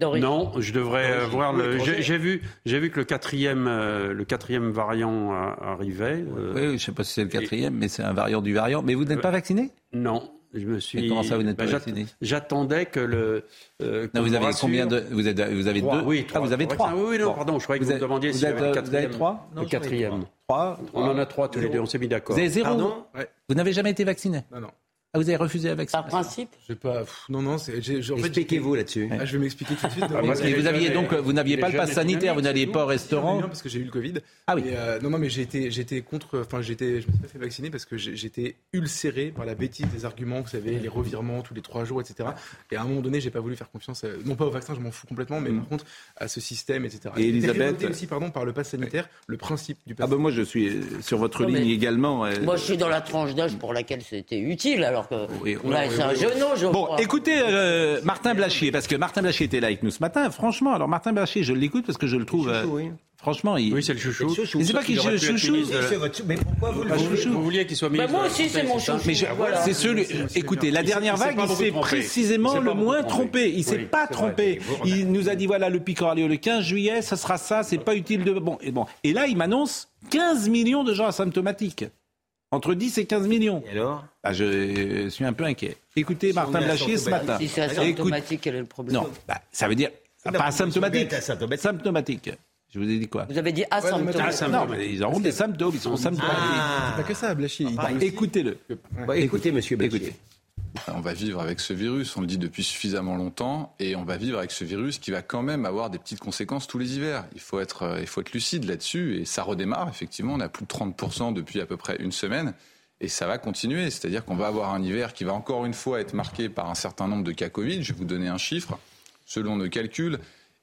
Non, je devrais euh, voir le. J'ai vu, j'ai vu que le quatrième, euh, le quatrième variant euh, arrivait. euh, Oui, je ne sais pas si c'est le quatrième, mais c'est un variant du variant. Mais vous n'êtes pas vacciné? Non, je me suis. Mais comment ça, vous n'êtes pas Bah, j'att- vacciné? J'attendais que le. euh, Non, vous avez rassure. combien de vous avez vous avez Trois, deux Oui, Ah, vous avez trois. Oui, oui, non, Bon. pardon, je croyais que vous, êtes- demandiez vous s'il y êtes, vous quatrième. avez trois Le quatrième. Trois. On en a trois tous les deux, on s'est mis d'accord. Vous avez zéro. Vous n'avez jamais été vacciné? Non, non. Ah, vous avez refusé la vaccination Par principe J'ai pas. pff, non, non, Expliquez-vous là-dessus. Ah, je vais m'expliquer tout de suite. Ah, vous aviez donc vous n'aviez les pas le pass sanitaire, vous n'alliez pas au restaurant. un parce que j'ai eu le Covid. Ah oui. Et, euh, non, non, mais j'étais contre. Enfin, j'étais, je me suis pas fait vacciner parce que j'étais ulcéré par la bêtise des arguments. Vous savez, les revirements tous les trois jours, etc. Et à un moment donné, j'ai pas voulu faire confiance. euh, non pas au vaccin, je m'en fous complètement, mais par contre à ce système, etc. Mm. Et Elisabeth aussi, pardon, par le pass sanitaire, le principe du pass. Ah ben moi je suis euh, sur votre Non, ligne également. Moi, je suis dans la tranche d'âge pour laquelle c'était utile, alors que Oui, oui, là, oui, c'est un genou, je Bon, crois. écoutez euh, Martin Blachier, parce que Martin Blachier était là avec nous ce matin. Franchement, alors Martin Blachier, je l'écoute parce que je le trouve. euh, Chouchou, oui. Franchement, il. Oui, c'est le chouchou. Mais c'est pas qu'il pu être chouchou. Mais pourquoi vous le Vous, voulez vous vouliez qu'il soit Bah, ministre moi aussi, c'est mon chouchou. Voilà. c'est celui. Écoutez, la dernière vague, il s'est précisément le moins trompé. Il s'est pas trompé. Il nous a dit voilà, le pic aura lieu le 15 juillet, ça sera ça, c'est pas utile de. Bon, et bon. Et là, il m'annonce 15 millions de gens asymptomatiques. Entre 10 et 15 millions. Et alors? Ah, je suis un peu inquiet. Écoutez Martin on est Blachier ce asymptomatique. matin. Si c'est Écoute- asymptomatique, quel est le problème? Non, bah, ça veut dire Non, pas asymptomatique. asymptomatique. Symptomatique. Je vous ai dit quoi? Vous avez dit mais asymptomatique. Non, mais ils auront des symptômes, ils seront symptomatiques. Ah. C'est pas que ça, Blachier. Il- Ah, Écoutez-le. Bah, écoutez, monsieur Blachier. Écoutez. On va vivre avec ce virus, on le dit depuis suffisamment longtemps, et on va vivre avec ce virus qui va quand même avoir des petites conséquences tous les hivers. Il faut être, euh, lucide là-dessus, et ça redémarre, effectivement, on a plus de 30% depuis à peu près une semaine, et ça va continuer, c'est-à-dire qu'on va avoir un hiver qui va encore une fois être marqué par un certain nombre de cas Covid, je vais vous donner un chiffre, selon nos calculs,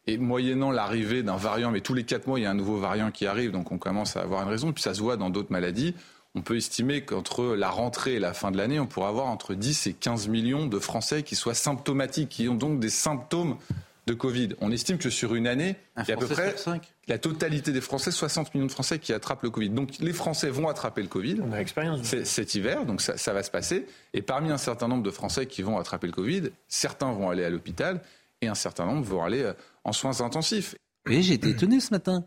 et moyennant l'arrivée d'un variant, mais tous les quatre mois, il y a un nouveau variant qui arrive, donc on commence à avoir une raison, puis ça se voit dans d'autres maladies, on peut estimer qu'entre la rentrée et la fin de l'année, on pourra avoir entre 10 et 15 millions de Français qui soient symptomatiques, qui ont donc des symptômes de Covid. On estime que sur une année, Un il y a à peu près sur cinq. la totalité des Français, 60 millions de Français qui attrapent le Covid. Donc les Français vont attraper le Covid On a cet hiver, donc ça, ça va se passer. Et parmi un certain nombre de Français qui vont attraper le Covid, certains vont aller à l'hôpital et un certain nombre vont aller euh, en soins intensifs. Oui, j'ai été étonné ce matin.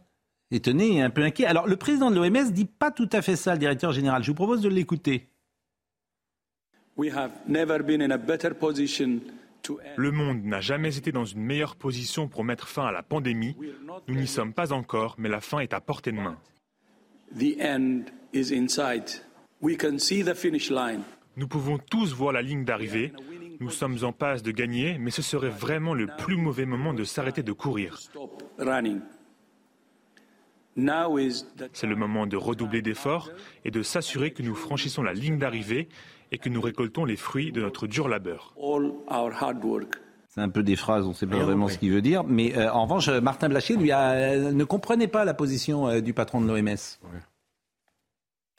Étonné et un peu inquiet. Alors, le président de l'OMS dit pas tout à fait ça, le directeur général. Je vous propose de l'écouter. Le monde n'a jamais été dans une meilleure position pour mettre fin à la pandémie. Nous n'y sommes pas encore, mais la fin est à portée de main. Nous pouvons tous voir la ligne d'arrivée. Nous sommes en passe de gagner, mais ce serait vraiment le plus mauvais moment de s'arrêter de courir. C'est le moment de redoubler d'efforts et de s'assurer que nous franchissons la ligne d'arrivée et que nous récoltons les fruits de notre dur labeur. C'est un peu des phrases, on ne sait pas vraiment ce qu'il veut dire. Mais euh, en revanche, Martin Blachier lui a- euh, ne comprenait pas la position euh, du patron de l'OMS.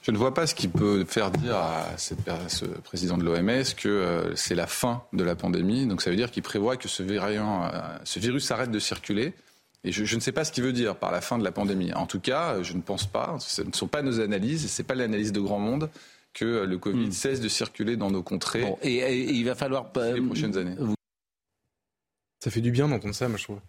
Je ne vois pas ce qui peut faire dire à, cette per- à ce président de l'OMS que euh, c'est la fin de la pandémie. Donc ça veut dire qu'il prévoit que ce, variant, euh, ce virus arrête de circuler. Et je, je ne sais pas ce qu'il veut dire par la fin de la pandémie. En tout cas, je ne pense pas, ce ne sont pas nos analyses, ce n'est pas l'analyse de grand monde, que euh, le Covid cesse de circuler dans nos contrées Bon, et, et il va falloir. euh, les prochaines années. Ça fait du bien d'entendre ça, moi je trouve.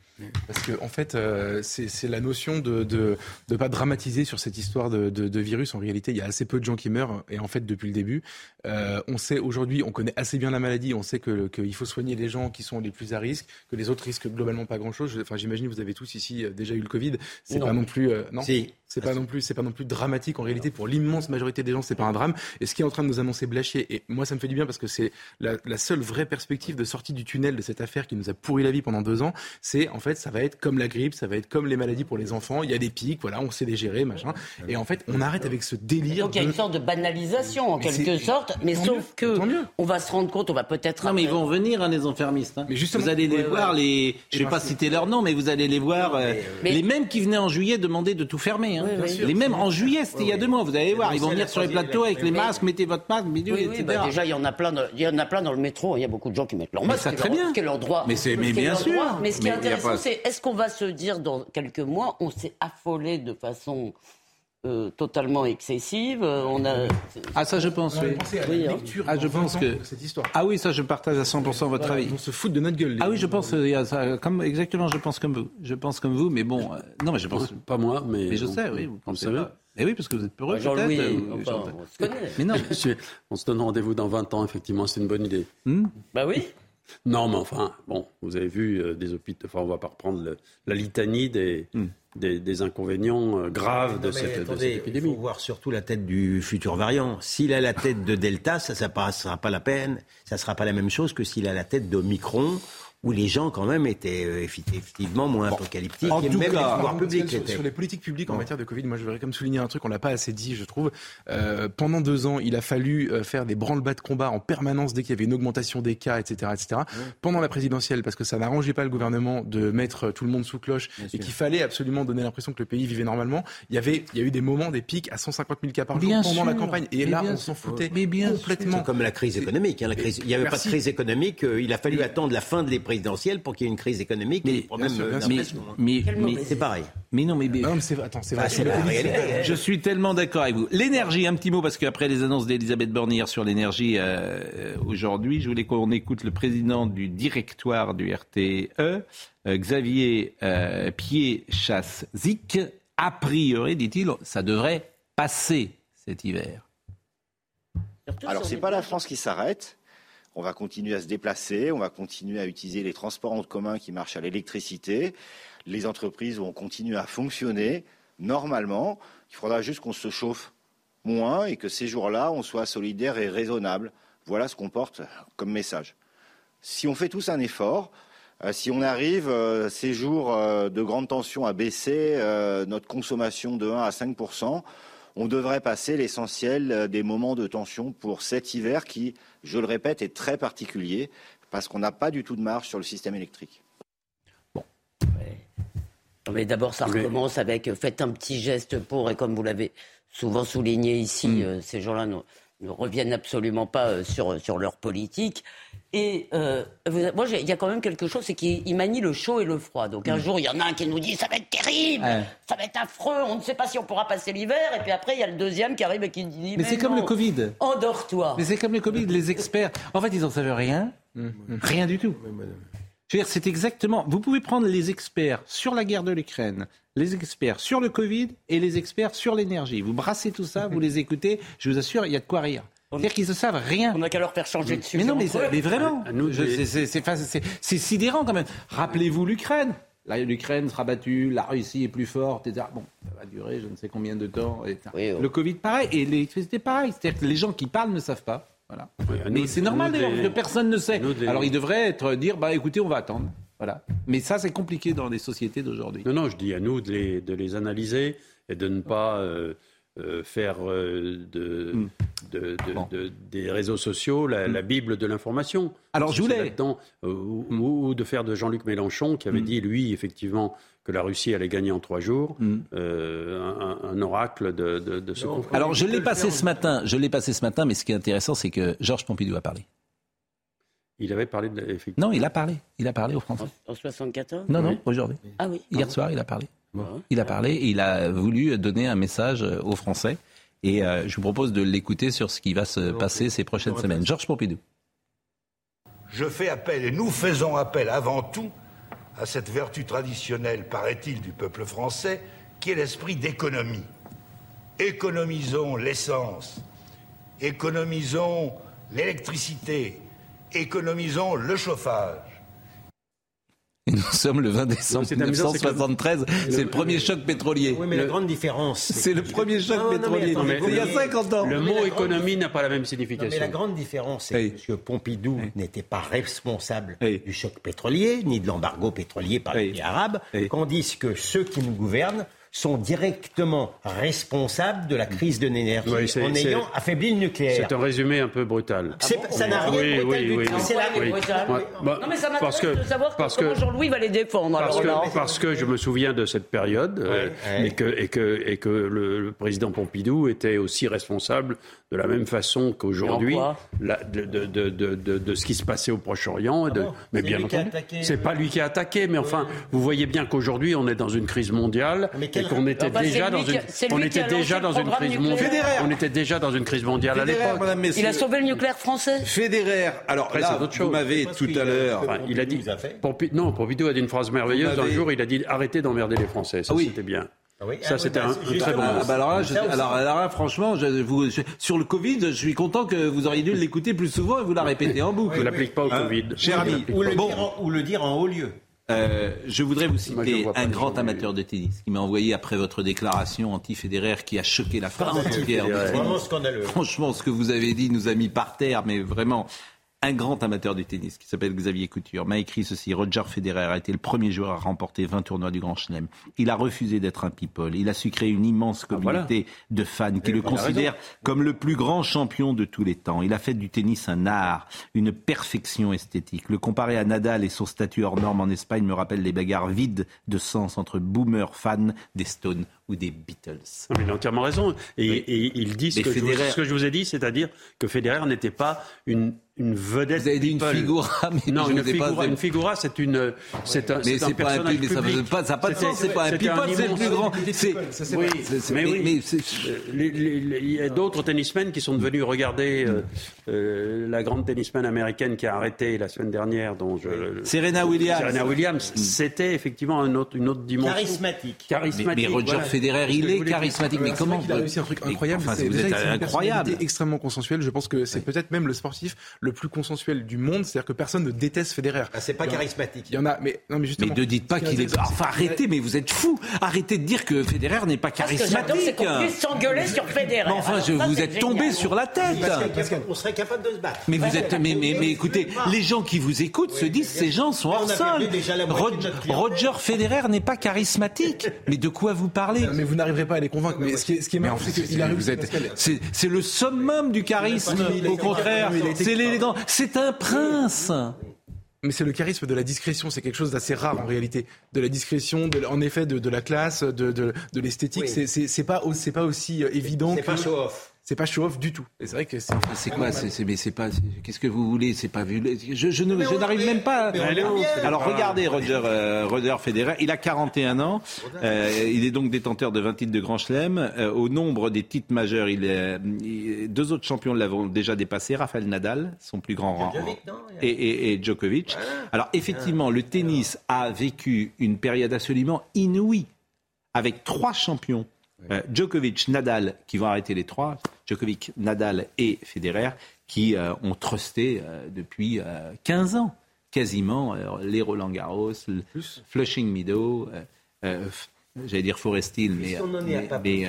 Parce que en fait, euh, c'est la notion de de de pas dramatiser sur cette histoire de, de, de virus. En réalité, il y a assez peu de gens qui meurent. Et en fait, depuis le début, euh, on sait aujourd'hui, on connaît assez bien la maladie. On sait que qu'il faut soigner les gens qui sont les plus à risque, que les autres risquent globalement pas grand-chose. Enfin, j'imagine que vous avez tous ici euh, déjà eu le Covid. C'est pas non plus euh, non. Si. C'est pas non plus, c'est pas non plus dramatique en réalité pour l'immense majorité des gens, c'est pas un drame. Et ce qui est en train de nous annoncer Blachier, et moi ça me fait du bien parce que c'est la, la seule vraie perspective de sortie du tunnel de cette affaire qui nous a pourri la vie pendant deux ans, c'est en fait, ça va être comme la grippe, ça va être comme les maladies pour les enfants. Il y a des pics, voilà, on sait les gérer, machin. Et en fait, on arrête avec ce délire. Donc il y a une sorte de banalisation en quelque sorte, mais sauf que on va se rendre compte, on va peut-être. Non, mais ils vont venir, hein, les enfermistes. hein. Mais justement- vous allez les Ouais, voir, ouais. les. Je vais pas citer leur nom, mais vous allez les voir. euh, mais- Les mêmes qui venaient en juillet demander de tout fermer. hein. Oui, oui. Les mêmes en juillet, c'était il y a deux mois. Vous allez voir, ils vont venir sur les plateaux avec les masques, mettez votre masque, oui, etc. bah, déjà, il y en a plein. dans- Il y en a plein dans le métro. Il y a beaucoup de gens qui mettent leur masque. très bien. Leur droit. Mais c'est- bien sûr. Mais ce qui est intéressant, c'est est-ce qu'on va se dire dans quelques mois, on s'est affolé de façon euh, totalement excessive. euh, On a. Ah ça, je pense. Oui. Pensez à la Oui, hein. lecture Ah, je pense 20 ans que- de cette histoire. Ah oui, ça, je partage à 100% votre Voilà, avis. on se fout de notre gueule. Ah oui, je pense, euh, il y a ça, comme exactement, je pense comme vous. Je pense comme vous, mais bon, euh, non, mais je pense. Pas moi, mais. Mais je sais, oui, vous pensez savez. pas. Mais oui, parce que vous êtes peureux, Jean-Louis, peut-être. euh, enfin, on se connaît. Mais non. On se donne rendez-vous dans 20 ans, effectivement, c'est une bonne idée. Hmm Bah oui. Non, mais enfin, bon, vous avez vu euh, des hôpitaux, enfin, on va pas reprendre le- la litanie des, Hmm. des, des inconvénients euh, graves de, Non, cette, de cette Il épidémie. faut voir surtout la tête du futur variant. S'il a la tête de Delta, ça ne sera pas la peine, ça sera pas la même chose que s'il a la tête de Micron, où les gens quand même étaient euh, effectivement moins apocalyptiques. en et tout même cas- les pouvoirs publics sur, sur les politiques publiques en matière de Covid, moi je voudrais comme souligner un truc, on l'a pas assez dit, je trouve. Euh, pendant deux ans, il a fallu euh, faire des branle-bas de combat en permanence dès qu'il y avait une augmentation des cas, etc., etc. Pendant la présidentielle, parce que ça n'arrangeait pas le gouvernement de mettre tout le monde sous cloche et qu'il fallait absolument donner l'impression que le pays vivait normalement. Il y avait, il y a eu des moments, des pics à 150 000 cas par jour Bien pendant la campagne. Et là, on s'en foutait Mais bien complètement. C'est comme la crise économique. hein, la crise- il n'y avait Merci. pas de crise économique. euh, il a fallu attendre la fin des présidentielles pour qu'il y ait une crise économique et des problèmes. Mais, mauvais- C'est pareil. mais non, mais, mais- Non, mais c'est attends, c'est vrai. Bah, c'est la réalité. Je suis tellement d'accord avec vous. L'énergie, un petit mot, parce qu'après les annonces d'Elisabeth Borne hier sur l'énergie euh, euh, aujourd'hui, je voulais qu'on écoute le président du directoire du RTE, euh, Xavier euh, Pied-Chasse-Zic. A priori, dit-il, ça devrait passer cet hiver. Alors, c'est pas la France qui s'arrête. On va continuer à se déplacer, on va continuer à utiliser les transports en commun qui marchent à l'électricité. Les entreprises vont continuer à fonctionner normalement. Il faudra juste qu'on se chauffe moins et que ces jours-là, on soit solidaire et raisonnable. Voilà ce qu'on porte comme message. Si on fait tous un effort, euh, si on arrive euh, ces jours euh, de grande tension à baisser notre consommation de 1 à 5 on devrait passer l'essentiel euh, des moments de tension pour cet hiver qui, je le répète, est très particulier parce qu'on n'a pas du tout de marge sur le système électrique. Non, Mais d'abord, ça recommence avec euh, faites un petit geste pour, et comme vous l'avez souvent souligné ici, Mm. euh, ces gens-là ne, ne reviennent absolument pas euh, sur, sur leur politique. Et euh, vous- moi, il y a quand même quelque chose, c'est qu'il il manie le chaud et le froid. Donc un Mm. jour, il y en a un qui nous dit ça va être terrible, Ouais. ça va être affreux, on ne sait pas si on pourra passer l'hiver. Et puis après, il y a le deuxième qui arrive et qui dit Mais c'est comme le Covid. Endors-toi. Mais c'est comme le Covid, les experts. En fait, ils n'en savent rien. Rien du tout. Je veux dire, c'est exactement. Vous pouvez prendre les experts sur la guerre de l'Ukraine, les experts sur le Covid et les experts sur l'énergie. Vous brassez tout ça, vous les écoutez. Je vous assure, il y a de quoi rire. C'est-à-dire qu'ils ne savent rien. On n'a qu'à leur faire changer de sujet. Mais non, mais, vraiment, c'est- sidérant quand même. Rappelez-vous l'Ukraine. Là, l'Ukraine sera battue, la Russie est plus forte, etc. Bon, ça va durer je ne sais combien de temps. etc. Oui, oh. Le Covid, pareil. Et l'électricité, pareil. C'est-à-dire que les gens qui parlent ne savent pas. Voilà. Mais c'est normal d'ailleurs, que personne ne sait. Alors il devrait être dire, bah écoutez, on va attendre. Voilà. Mais ça, c'est compliqué dans les sociétés d'aujourd'hui. Non, non, je dis à nous de les, de les analyser et de ne pas euh, euh, faire euh, de, Hmm. de- de- de- des réseaux sociaux la, la Bible de l'information. Alors, je voulais- là-dedans, ou, ou- ou de faire de Jean-Luc Mélenchon, qui avait Hmm. dit, lui, effectivement, que la Russie allait gagner en trois jours, Hmm. euh, un, un oracle de, de- de ce conflit. Alors je l'ai passé ce matin, je l'ai passé ce matin, mais ce qui est intéressant, c'est que Georges Pompidou a parlé. Il avait parlé de, effectivement. Non, il a parlé. Il a parlé aux Français. En 74 Non, Oui. non, aujourd'hui. Ah oui. Hier soir, il a parlé. Bon. Il a parlé et il a voulu donner un message euh, aux Français. Et euh, je vous propose de l'écouter sur ce qui va se passer ces prochaines semaines. Georges Pompidou. Je fais appel, et nous faisons appel avant tout à cette vertu traditionnelle, paraît-il, du peuple français, qui est l'esprit d'économie. Économisons l'essence, économisons l'électricité, économisons le chauffage. Et nous sommes le 20 décembre C'est amusant, c'est que- 1973. C'est le premier choc pétrolier. Oui, mais la grande différence. C'est le premier choc Non, non, mais pétrolier. attendez, il y a vous- 50 ans. Le mot économie n'a pas la même Non, signification. mais la grande différence, c'est Oui. que M. Pompidou n'était pas responsable Oui. du choc pétrolier, ni de l'embargo pétrolier par les pays arabes, Oui. tandis que ceux qui nous gouvernent sont directement responsables de la crise de l'énergie Oui, en ayant affaibli le nucléaire. C'est un résumé un peu brutal. C'est- ça n'a rien Oui, de brutal oui, du oui. tout. oui. C'est la- Oui. brutal. Ouais, bah, Non mais ça parce m'intéresse que- de savoir parce comment que- Jean-Louis va les défendre. Parce alors que, là. parce que je me souviens de cette période euh, ouais. Et, que, et, que, et que le, le président Pompidou était aussi responsable de la même façon qu'aujourd'hui de, de, de, de, de- de ce qui se passait au Proche-Orient. de- bon mais C'est bien lui qui a entendu, attaqué, c'est euh, pas lui qui a attaqué, mais enfin, vous voyez bien qu'aujourd'hui on est dans une crise mondiale Mais quel- qu'on était Enfin, c'est déjà dans une, c'est on était déjà dans une crise mondiale. On était déjà dans une crise mondiale à l'époque. Il a sauvé le nucléaire français. Federer. Alors Après, là, c'est autre vous chose. m'avez tout à l'heure. Enfin, il a dit. Non, Pompidou a dit une phrase merveilleuse. Un jour, il a dit arrêtez d'emmerder les Français. Ça, Ah oui. c'était bien. Ah oui, Ça, ah, c'était oui, un, bah, un très bon Ah, bah alors là, je- Ça aussi. alors, alors là, franchement, je- vous- je- sur le Covid, je suis content que vous auriez dû l'écouter plus souvent et vous la répétez en boucle. Je l'applique pas au Hein, Covid. Cher ami, Ou le, bon, dire en, ou le dire en haut lieu. Euh, je voudrais vous citer un grand amateur de tennis qui m'a envoyé après votre déclaration anti-Federer qui a choqué la France entière. Vraiment scandaleux. Franchement, ce que vous avez dit nous a mis par terre, mais vraiment. Un grand amateur du tennis qui s'appelle Xavier Couture m'a écrit ceci. Roger Federer a été le premier joueur à remporter 20 tournois du Grand Chelem. Il a refusé d'être un people. Il a su créer une immense communauté de fans qui le il a considèrent comme le plus grand champion de tous les temps. Il a fait du tennis un art, une perfection esthétique. Le comparer à Nadal et son statut hors norme en Espagne me rappelle les bagarres vides de sens entre boomers fans des Stones ou des Beatles. Non, mais il a entièrement raison. Et, Oui. et il dit ce que, je ce que je vous ai dit, c'est-à-dire que Federer n'était pas une, une vedette. Vous avez dit une people. figura, mais non, je une ai pas- figura, une figura, c'est une, c'est un, Mais c'est pas un ça public. veut pas, ça n'a pas de sens, c'est pas un people, c'est le plus grand. Mais oui. Euh, Il y a d'autres tennismen qui sont devenus regarder euh, euh, la grande tennisman américaine qui a arrêté la semaine dernière, dont je, Serena Williams. Serena Williams, c'était effectivement un autre- une autre dimension. Charismatique. Charismatique. mais Roger. Federer, il est charismatique. Mais C'est comment qu'il a réussi un truc Mais- incroyable. enfin, c'est vous êtes incroyable. extrêmement consensuelle. Je pense que c'est peut-être même le sportif le plus consensuel du monde. C'est-à-dire que personne ne déteste Federer. Ah, c'est pas Il charismatique. Il y en a, mais non, mais Mais justement. ne dites pas qu'il est. Enfin, arrêtez, mais vous êtes fou. Arrêtez de dire que Federer n'est pas Ce que j'adore, c'est charismatique. qu'on puisse s'engueuler sur Federer. Mais enfin, je, vous êtes tombé sur la tête. Qu'on serait capable de se battre. Mais vous êtes, mais, mais, mais écoutez, les gens qui vous écoutent se disent ces gens sont Mais on hors sol. Roger Federer n'est pas charismatique. Mais de quoi vous parlez? Mais vous n'arriverez pas à les convaincre. Mais ce qui est, ce qui est marrant, enfin, c'est qu'il c'est, c'est le summum du charisme. Au contraire, c'est l'élégant. C'est un prince. Mais c'est le charisme de la discrétion, c'est quelque chose d'assez rare en réalité. De la discrétion, de, en effet, de, de la classe, de, de, de l'esthétique. Oui. C'est- pas, pas aussi euh, évident C'est que. pas show-off. C'est pas show-off du tout. Et c'est vrai que c'est. C'est quoi c'est, mais c'est pas. Qu'est-ce que vous voulez C'est pas vu. Je, je n'arrive même pas. à-. Alors regardez Roger, euh, Roger Federer. Il a 41 ans. Euh, il est donc détenteur de 20 titres de Grand Chelem. Euh, au nombre des titres majeurs, il est, il- deux autres champions l'avons déjà dépassé. Rafael Nadal, son plus grand rang, et Djokovic. Alors effectivement, le tennis a vécu une période absolument inouïe avec trois champions. Euh, Djokovic, Nadal, qui vont arrêter les trois, Djokovic, Nadal et Federer, qui euh, ont trusté euh, depuis euh, 15 ans, quasiment, euh, les Roland Garros, le Flushing Meadow, euh, euh, j'allais dire Forest Hill, mais, Puisqu'on en est à mais-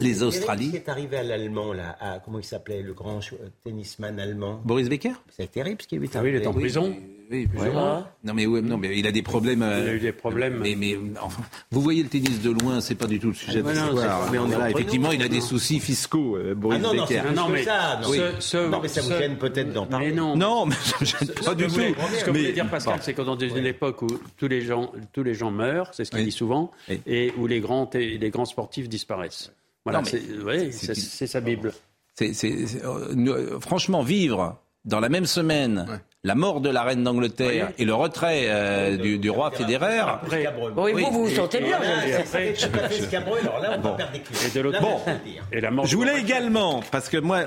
euh, les c'est Australies. Ce qui est arrivé à l'allemand, là, à, comment il s'appelait, le grand chou- tennisman allemand? Boris Becker? C'est terrible ce qui lui est Ah oui, il arrivé. est en prison. Oui, plus ou moins. Non mais, ouais, non mais il a des problèmes. euh, Il a eu des problèmes. Mais, mais enfin, vous voyez le tennis de loin, c'est pas du tout le sujet Ah, de non, l'histoire. c'est- mais on est effectivement, il a des soucis fiscaux, euh, Boris Ah non, non, Becker. c'est Non, mais ça. Non, ce- ce- Non, mais ça vous gêne peut-être d'en parler. Mais non. Non, mais ça gêne pas du Ce que tout. vous voulez- Ce que Mais- voulait dire Pascal, c'est que dans une époque où tous les gens, tous les gens meurent, c'est ce qu'il Oui. dit souvent, et où les grands, les grands sportifs disparaissent. Voilà, c'est sa Bible. Euh, euh, franchement, vivre dans la même semaine la mort de la reine d'Angleterre Oui. et le retrait euh, du, du roi Federer. Après, Oui, Oui. vous, vous vous sentez bien. Et c'est après- c'est tout à fait scabreux. Alors là, on va perdre des clients. Et de l'autre- Bon. et la mort Je voulais également, parce que moi,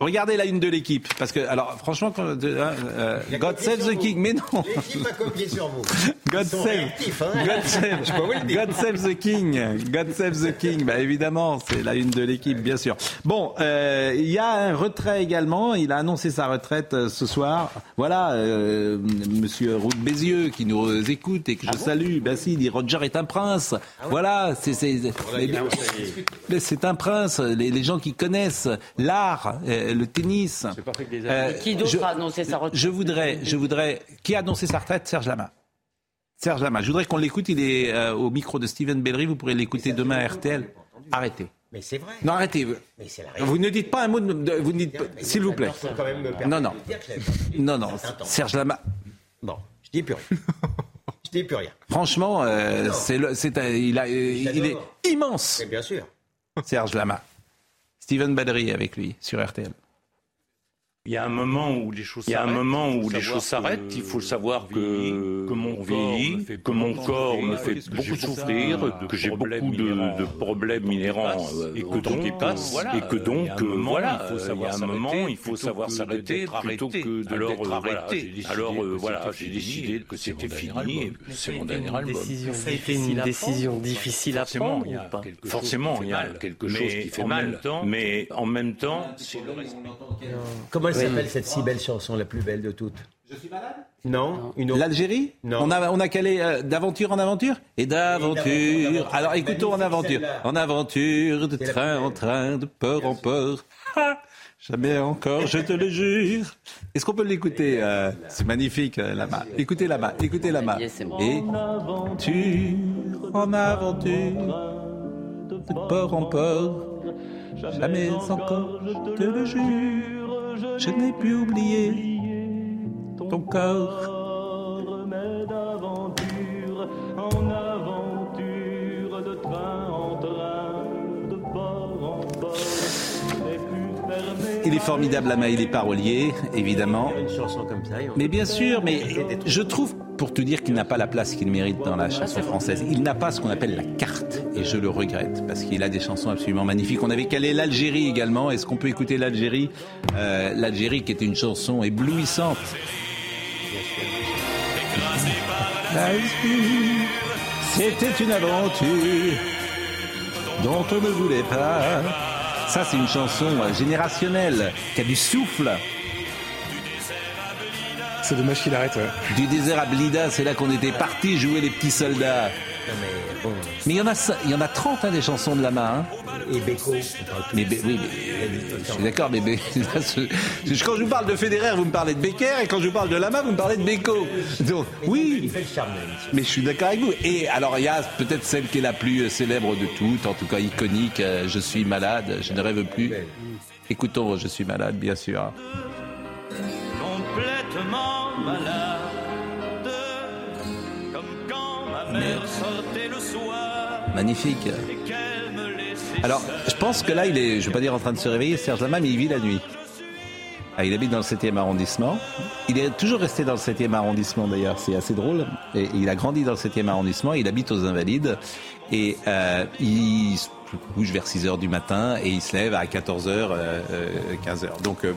Regardez la une de l'équipe, parce que alors franchement, quand, euh, euh, God save the king, mais non. L'équipe a copié sur vous. God Ils sont save, réactifs, hein. God save, Je peux vous le dire. God save the king, God save the king. Bah évidemment, c'est la une de l'équipe, bien sûr. Bon, euh, il y a un retrait également. Il a annoncé sa retraite euh, ce soir. Voilà, euh, Monsieur Roux de Bézieux qui nous écoute et que je salue. Ben si, il dit Roger est un prince. Voilà, c'est c'est mais- mais c'est un prince. Les, les gens qui connaissent l'art, euh, le tennis. Euh, Qui d'autre je- a annoncé sa retraite Je voudrais, je voudrais. Qui a annoncé sa retraite? Serge Lama. Serge Lama. Je voudrais qu'on l'écoute. Il est euh, au micro de Steven Bellery. Vous pourrez l'écouter demain à RTL. Arrêtez. Mais c'est vrai. Non, arrêtez. Mais c'est la Vous ne dites pas un mot de. de- vous ne dites pas- S'il vous plaît. faut quand même me permettre Non, non. Non, non. Serge Lama. Bon, je dis plus rien. je dis plus rien. Franchement, euh, c'est le- c'est un- il, a, euh, il est immense. Mais bien sûr. Serge Lama. Steven Bellery avec lui sur RTL. Il y a un moment où les choses Il y a un s'arrêtent, moment il faut où les savoir choses s'arrêtent, que il faut savoir on que, mon vieillit, me fait que mon beaucoup corps me souffrir, fait que beaucoup j'ai souffrir, beaucoup de que j'ai beaucoup problèmes de, problèmes inhérents euh, et que donc, qui passe, voilà, et que donc, euh, voilà, il euh, y savoir a un moment, il faut plutôt savoir que s'arrêter plutôt que de euh, j'ai décidé Alors que euh, voilà, c'était j'ai fini, décidé que que c'était c'est mon fini, c'est mon dernier album. difficile une à décision prendre, difficile à Forcément, prendre il y a ou pas quelque chose Forcément, qui il y fait a mal, quelque chose qui fait en mal. même temps- mais en même temps. Comment Oui. s'appelle cette si belle chanson, la plus belle de toutes? Je suis malade? Non, une autre. L'Algérie? On a, on a calé euh, d'aventure en aventure? Et d'aventure. Alors écoutons en aventure. En aventure, de train en train, de port en port. Ha Jamais encore, je te le jure. Est-ce qu'on peut l'écouter euh, C'est magnifique, euh, là-bas. Écoutez là-bas, écoutez là-bas. Et tu en aventure, de port en port. Jamais encore, je te le jure, je n'ai plus oublié ton corps. en aventure, de train en train, de fermé. Il est formidable, Lama, il est parolier, évidemment. Une chanson comme ça. et on- Mais bien sûr, mais je trouve, pour te dire qu'il n'a pas la place qu'il mérite dans la chanson française, il n'a pas ce qu'on appelle la carte, et je le regrette, parce qu'il a des chansons absolument magnifiques. On avait calé l'Algérie également, est-ce qu'on peut écouter l'Algérie? Euh, L'Algérie qui était une chanson éblouissante. C'était une aventure dont on ne voulait pas. Ça, c'est une chanson euh, générationnelle qui a du souffle. C'est dommage qu'il arrête. Du désert à Blida, c'est là qu'on était partis jouer les petits soldats. Non, mais bon. Mais il y en a, ça- il y en a 30 hein, des chansons de Lama. Hein. Et Beko. Mais, oui, mais, je suis d'accord, mais, là, ce- quand je vous parle de Federer, vous me parlez de Becker, et quand je vous parle de Lama, vous me parlez de Beko. Donc, oui, Il fait le charme, même. mais je suis d'accord avec vous. Et alors, il y a peut-être celle qui est la plus euh, célèbre de toutes, en tout cas iconique, euh, Je suis malade, je ne rêve plus. Écoutons Je suis malade, bien sûr. Complètement malade. Comme quand ma mère sortait le soir Magnifique. Alors, je pense que là, il est, je ne veux pas dire en train de se réveiller, Serge Lama, mais il vit la nuit. Ah, il habite dans le 7e arrondissement. Il est toujours resté dans le 7e arrondissement d'ailleurs, c'est assez drôle. Et il a grandi dans le 7e arrondissement, il habite aux Invalides. Et euh, il se couche vers 6 heures du matin et il se lève à 14 heures, euh, euh, 15 heures. Donc, euh,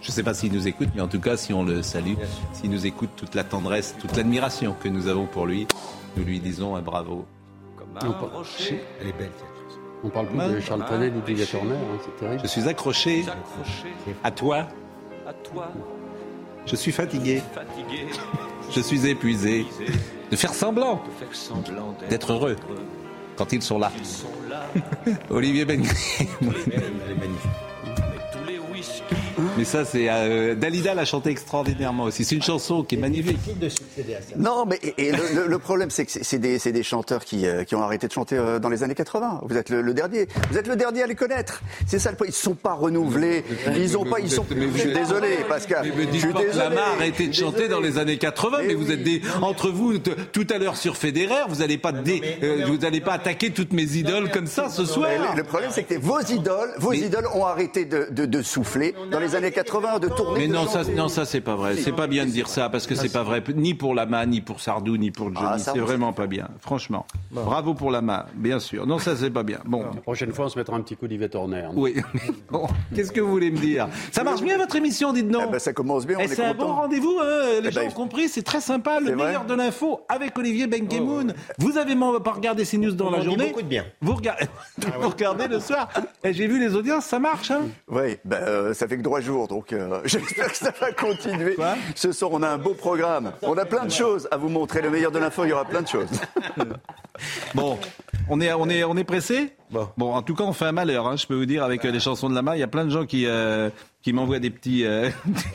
je ne sais pas s'il nous écoute, mais en tout cas, si on le salue, s'il nous écoute, toute la tendresse, toute l'admiration que nous avons pour lui, nous lui disons un bravo. On par- Elle est belle, cette. On parle plus de Charles Trenet ni de Turner, hein, c'est terrible. Je suis accroché à toi. à toi, Je suis fatigué. fatigué, Je suis épuisé de faire semblant d'être heureux quand ils sont là. Ils sont là, Olivier Ben. Mais ça, c'est euh, Dalida l'a chanté extraordinairement aussi. C'est une chanson qui est magnifique. Difficile de succéder à ça. Non, mais et, et le, le- le problème, c'est que c'est- des, c'est des chanteurs qui, euh, qui ont arrêté de chanter euh, dans les années 80. Vous êtes le, le dernier. Vous êtes le dernier à les connaître. C'est ça le problème. Ils sont pas renouvelés. Ils ont pas. Ils sont. Je suis désolé, Pascal. Mais me Je suis pas que désolé. Lama a arrêté de chanter dans les années 80, mais, Mais vous êtes des entre vous tout à l'heure sur Federer, vous n'allez pas dé- euh, vous allez pas attaquer toutes mes idoles comme ça ce soir. Le, le problème, c'est que vos idoles, vos idoles ont arrêté de, de, de souffler dans les années 80, de tourner. Mais non, ça, non, ça c'est pas vrai. C'est pas bien de dire ça parce que c'est pas vrai. Ni pour Lama, ni pour Sardou, ni pour Johnny. Ah, c'est vraiment pas bien, franchement. Bravo pour Lama, bien sûr. Non, ça c'est pas bien. Bon, La prochaine fois, on se mettra un petit coup d'Yvette Horner. oui. Bon, qu'est-ce que vous voulez me dire? Ça marche bien votre émission, dites donc? Eh ben, ça commence bien, on Et est c'est un bon rendez-vous, hein, les Eh gens ben, ont compris, c'est très sympa, le meilleur de l'info avec Olivier Benkemoun. Vous avez pas regardé ces news dans On la dit journée beaucoup de bien. Vous regardez, vous regardez le soir. Et j'ai vu les audiences, ça marche. Hein? Oui, ben, euh, ça fait que trois jours, donc euh, j'espère que ça va continuer. Ce soir, on a un beau programme. On a plein de choses à vous montrer. Le meilleur de l'info, il y aura plein de choses. Bon, on est, on est, on est pressé bon. en tout cas, on fait un malheur, hein, je peux vous dire, avec euh, les chansons de Lama. Il y a plein de gens qui, euh, qui m'envoient des petits... euh,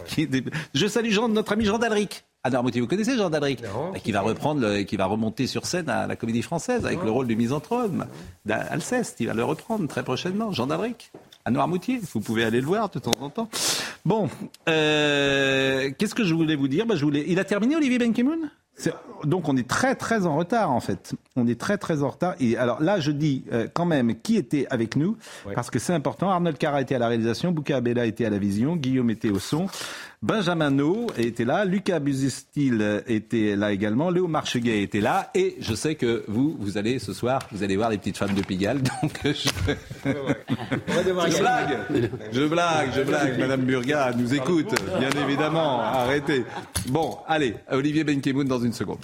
qui- des- Je salue Jean, notre ami Jean Dalric. Ah non, vous connaissez Jean Dalric Bah, Qui va reprendre, le- qui va remonter sur scène à la Comédie Française avec le rôle du misanthrope d'Alceste. Il va le reprendre très prochainement, Jean Dalric. À Noirmoutier, vous pouvez aller le voir de temps en temps. Bon, euh, qu'est-ce que je voulais vous dire? Bah, je voulais... Il a terminé, Olivier Benkemoun? Donc on est très très en retard en fait. On est très très en retard. Et alors là je dis euh, quand même qui était avec nous? Parce que c'est important. Arnold Cara était à la réalisation, Bouka Abella était à la vision, Guillaume était au son, Benjamin No était là, Lucas Busestil était là également, Léo Marcheguet était là et je sais que vous vous allez ce soir vous allez voir les petites femmes de Pigalle donc je, je blague, je blague, je blague. Madame Burga nous écoute bien évidemment. Arrêtez. Bon allez Olivier Benkemoun dans une seconde.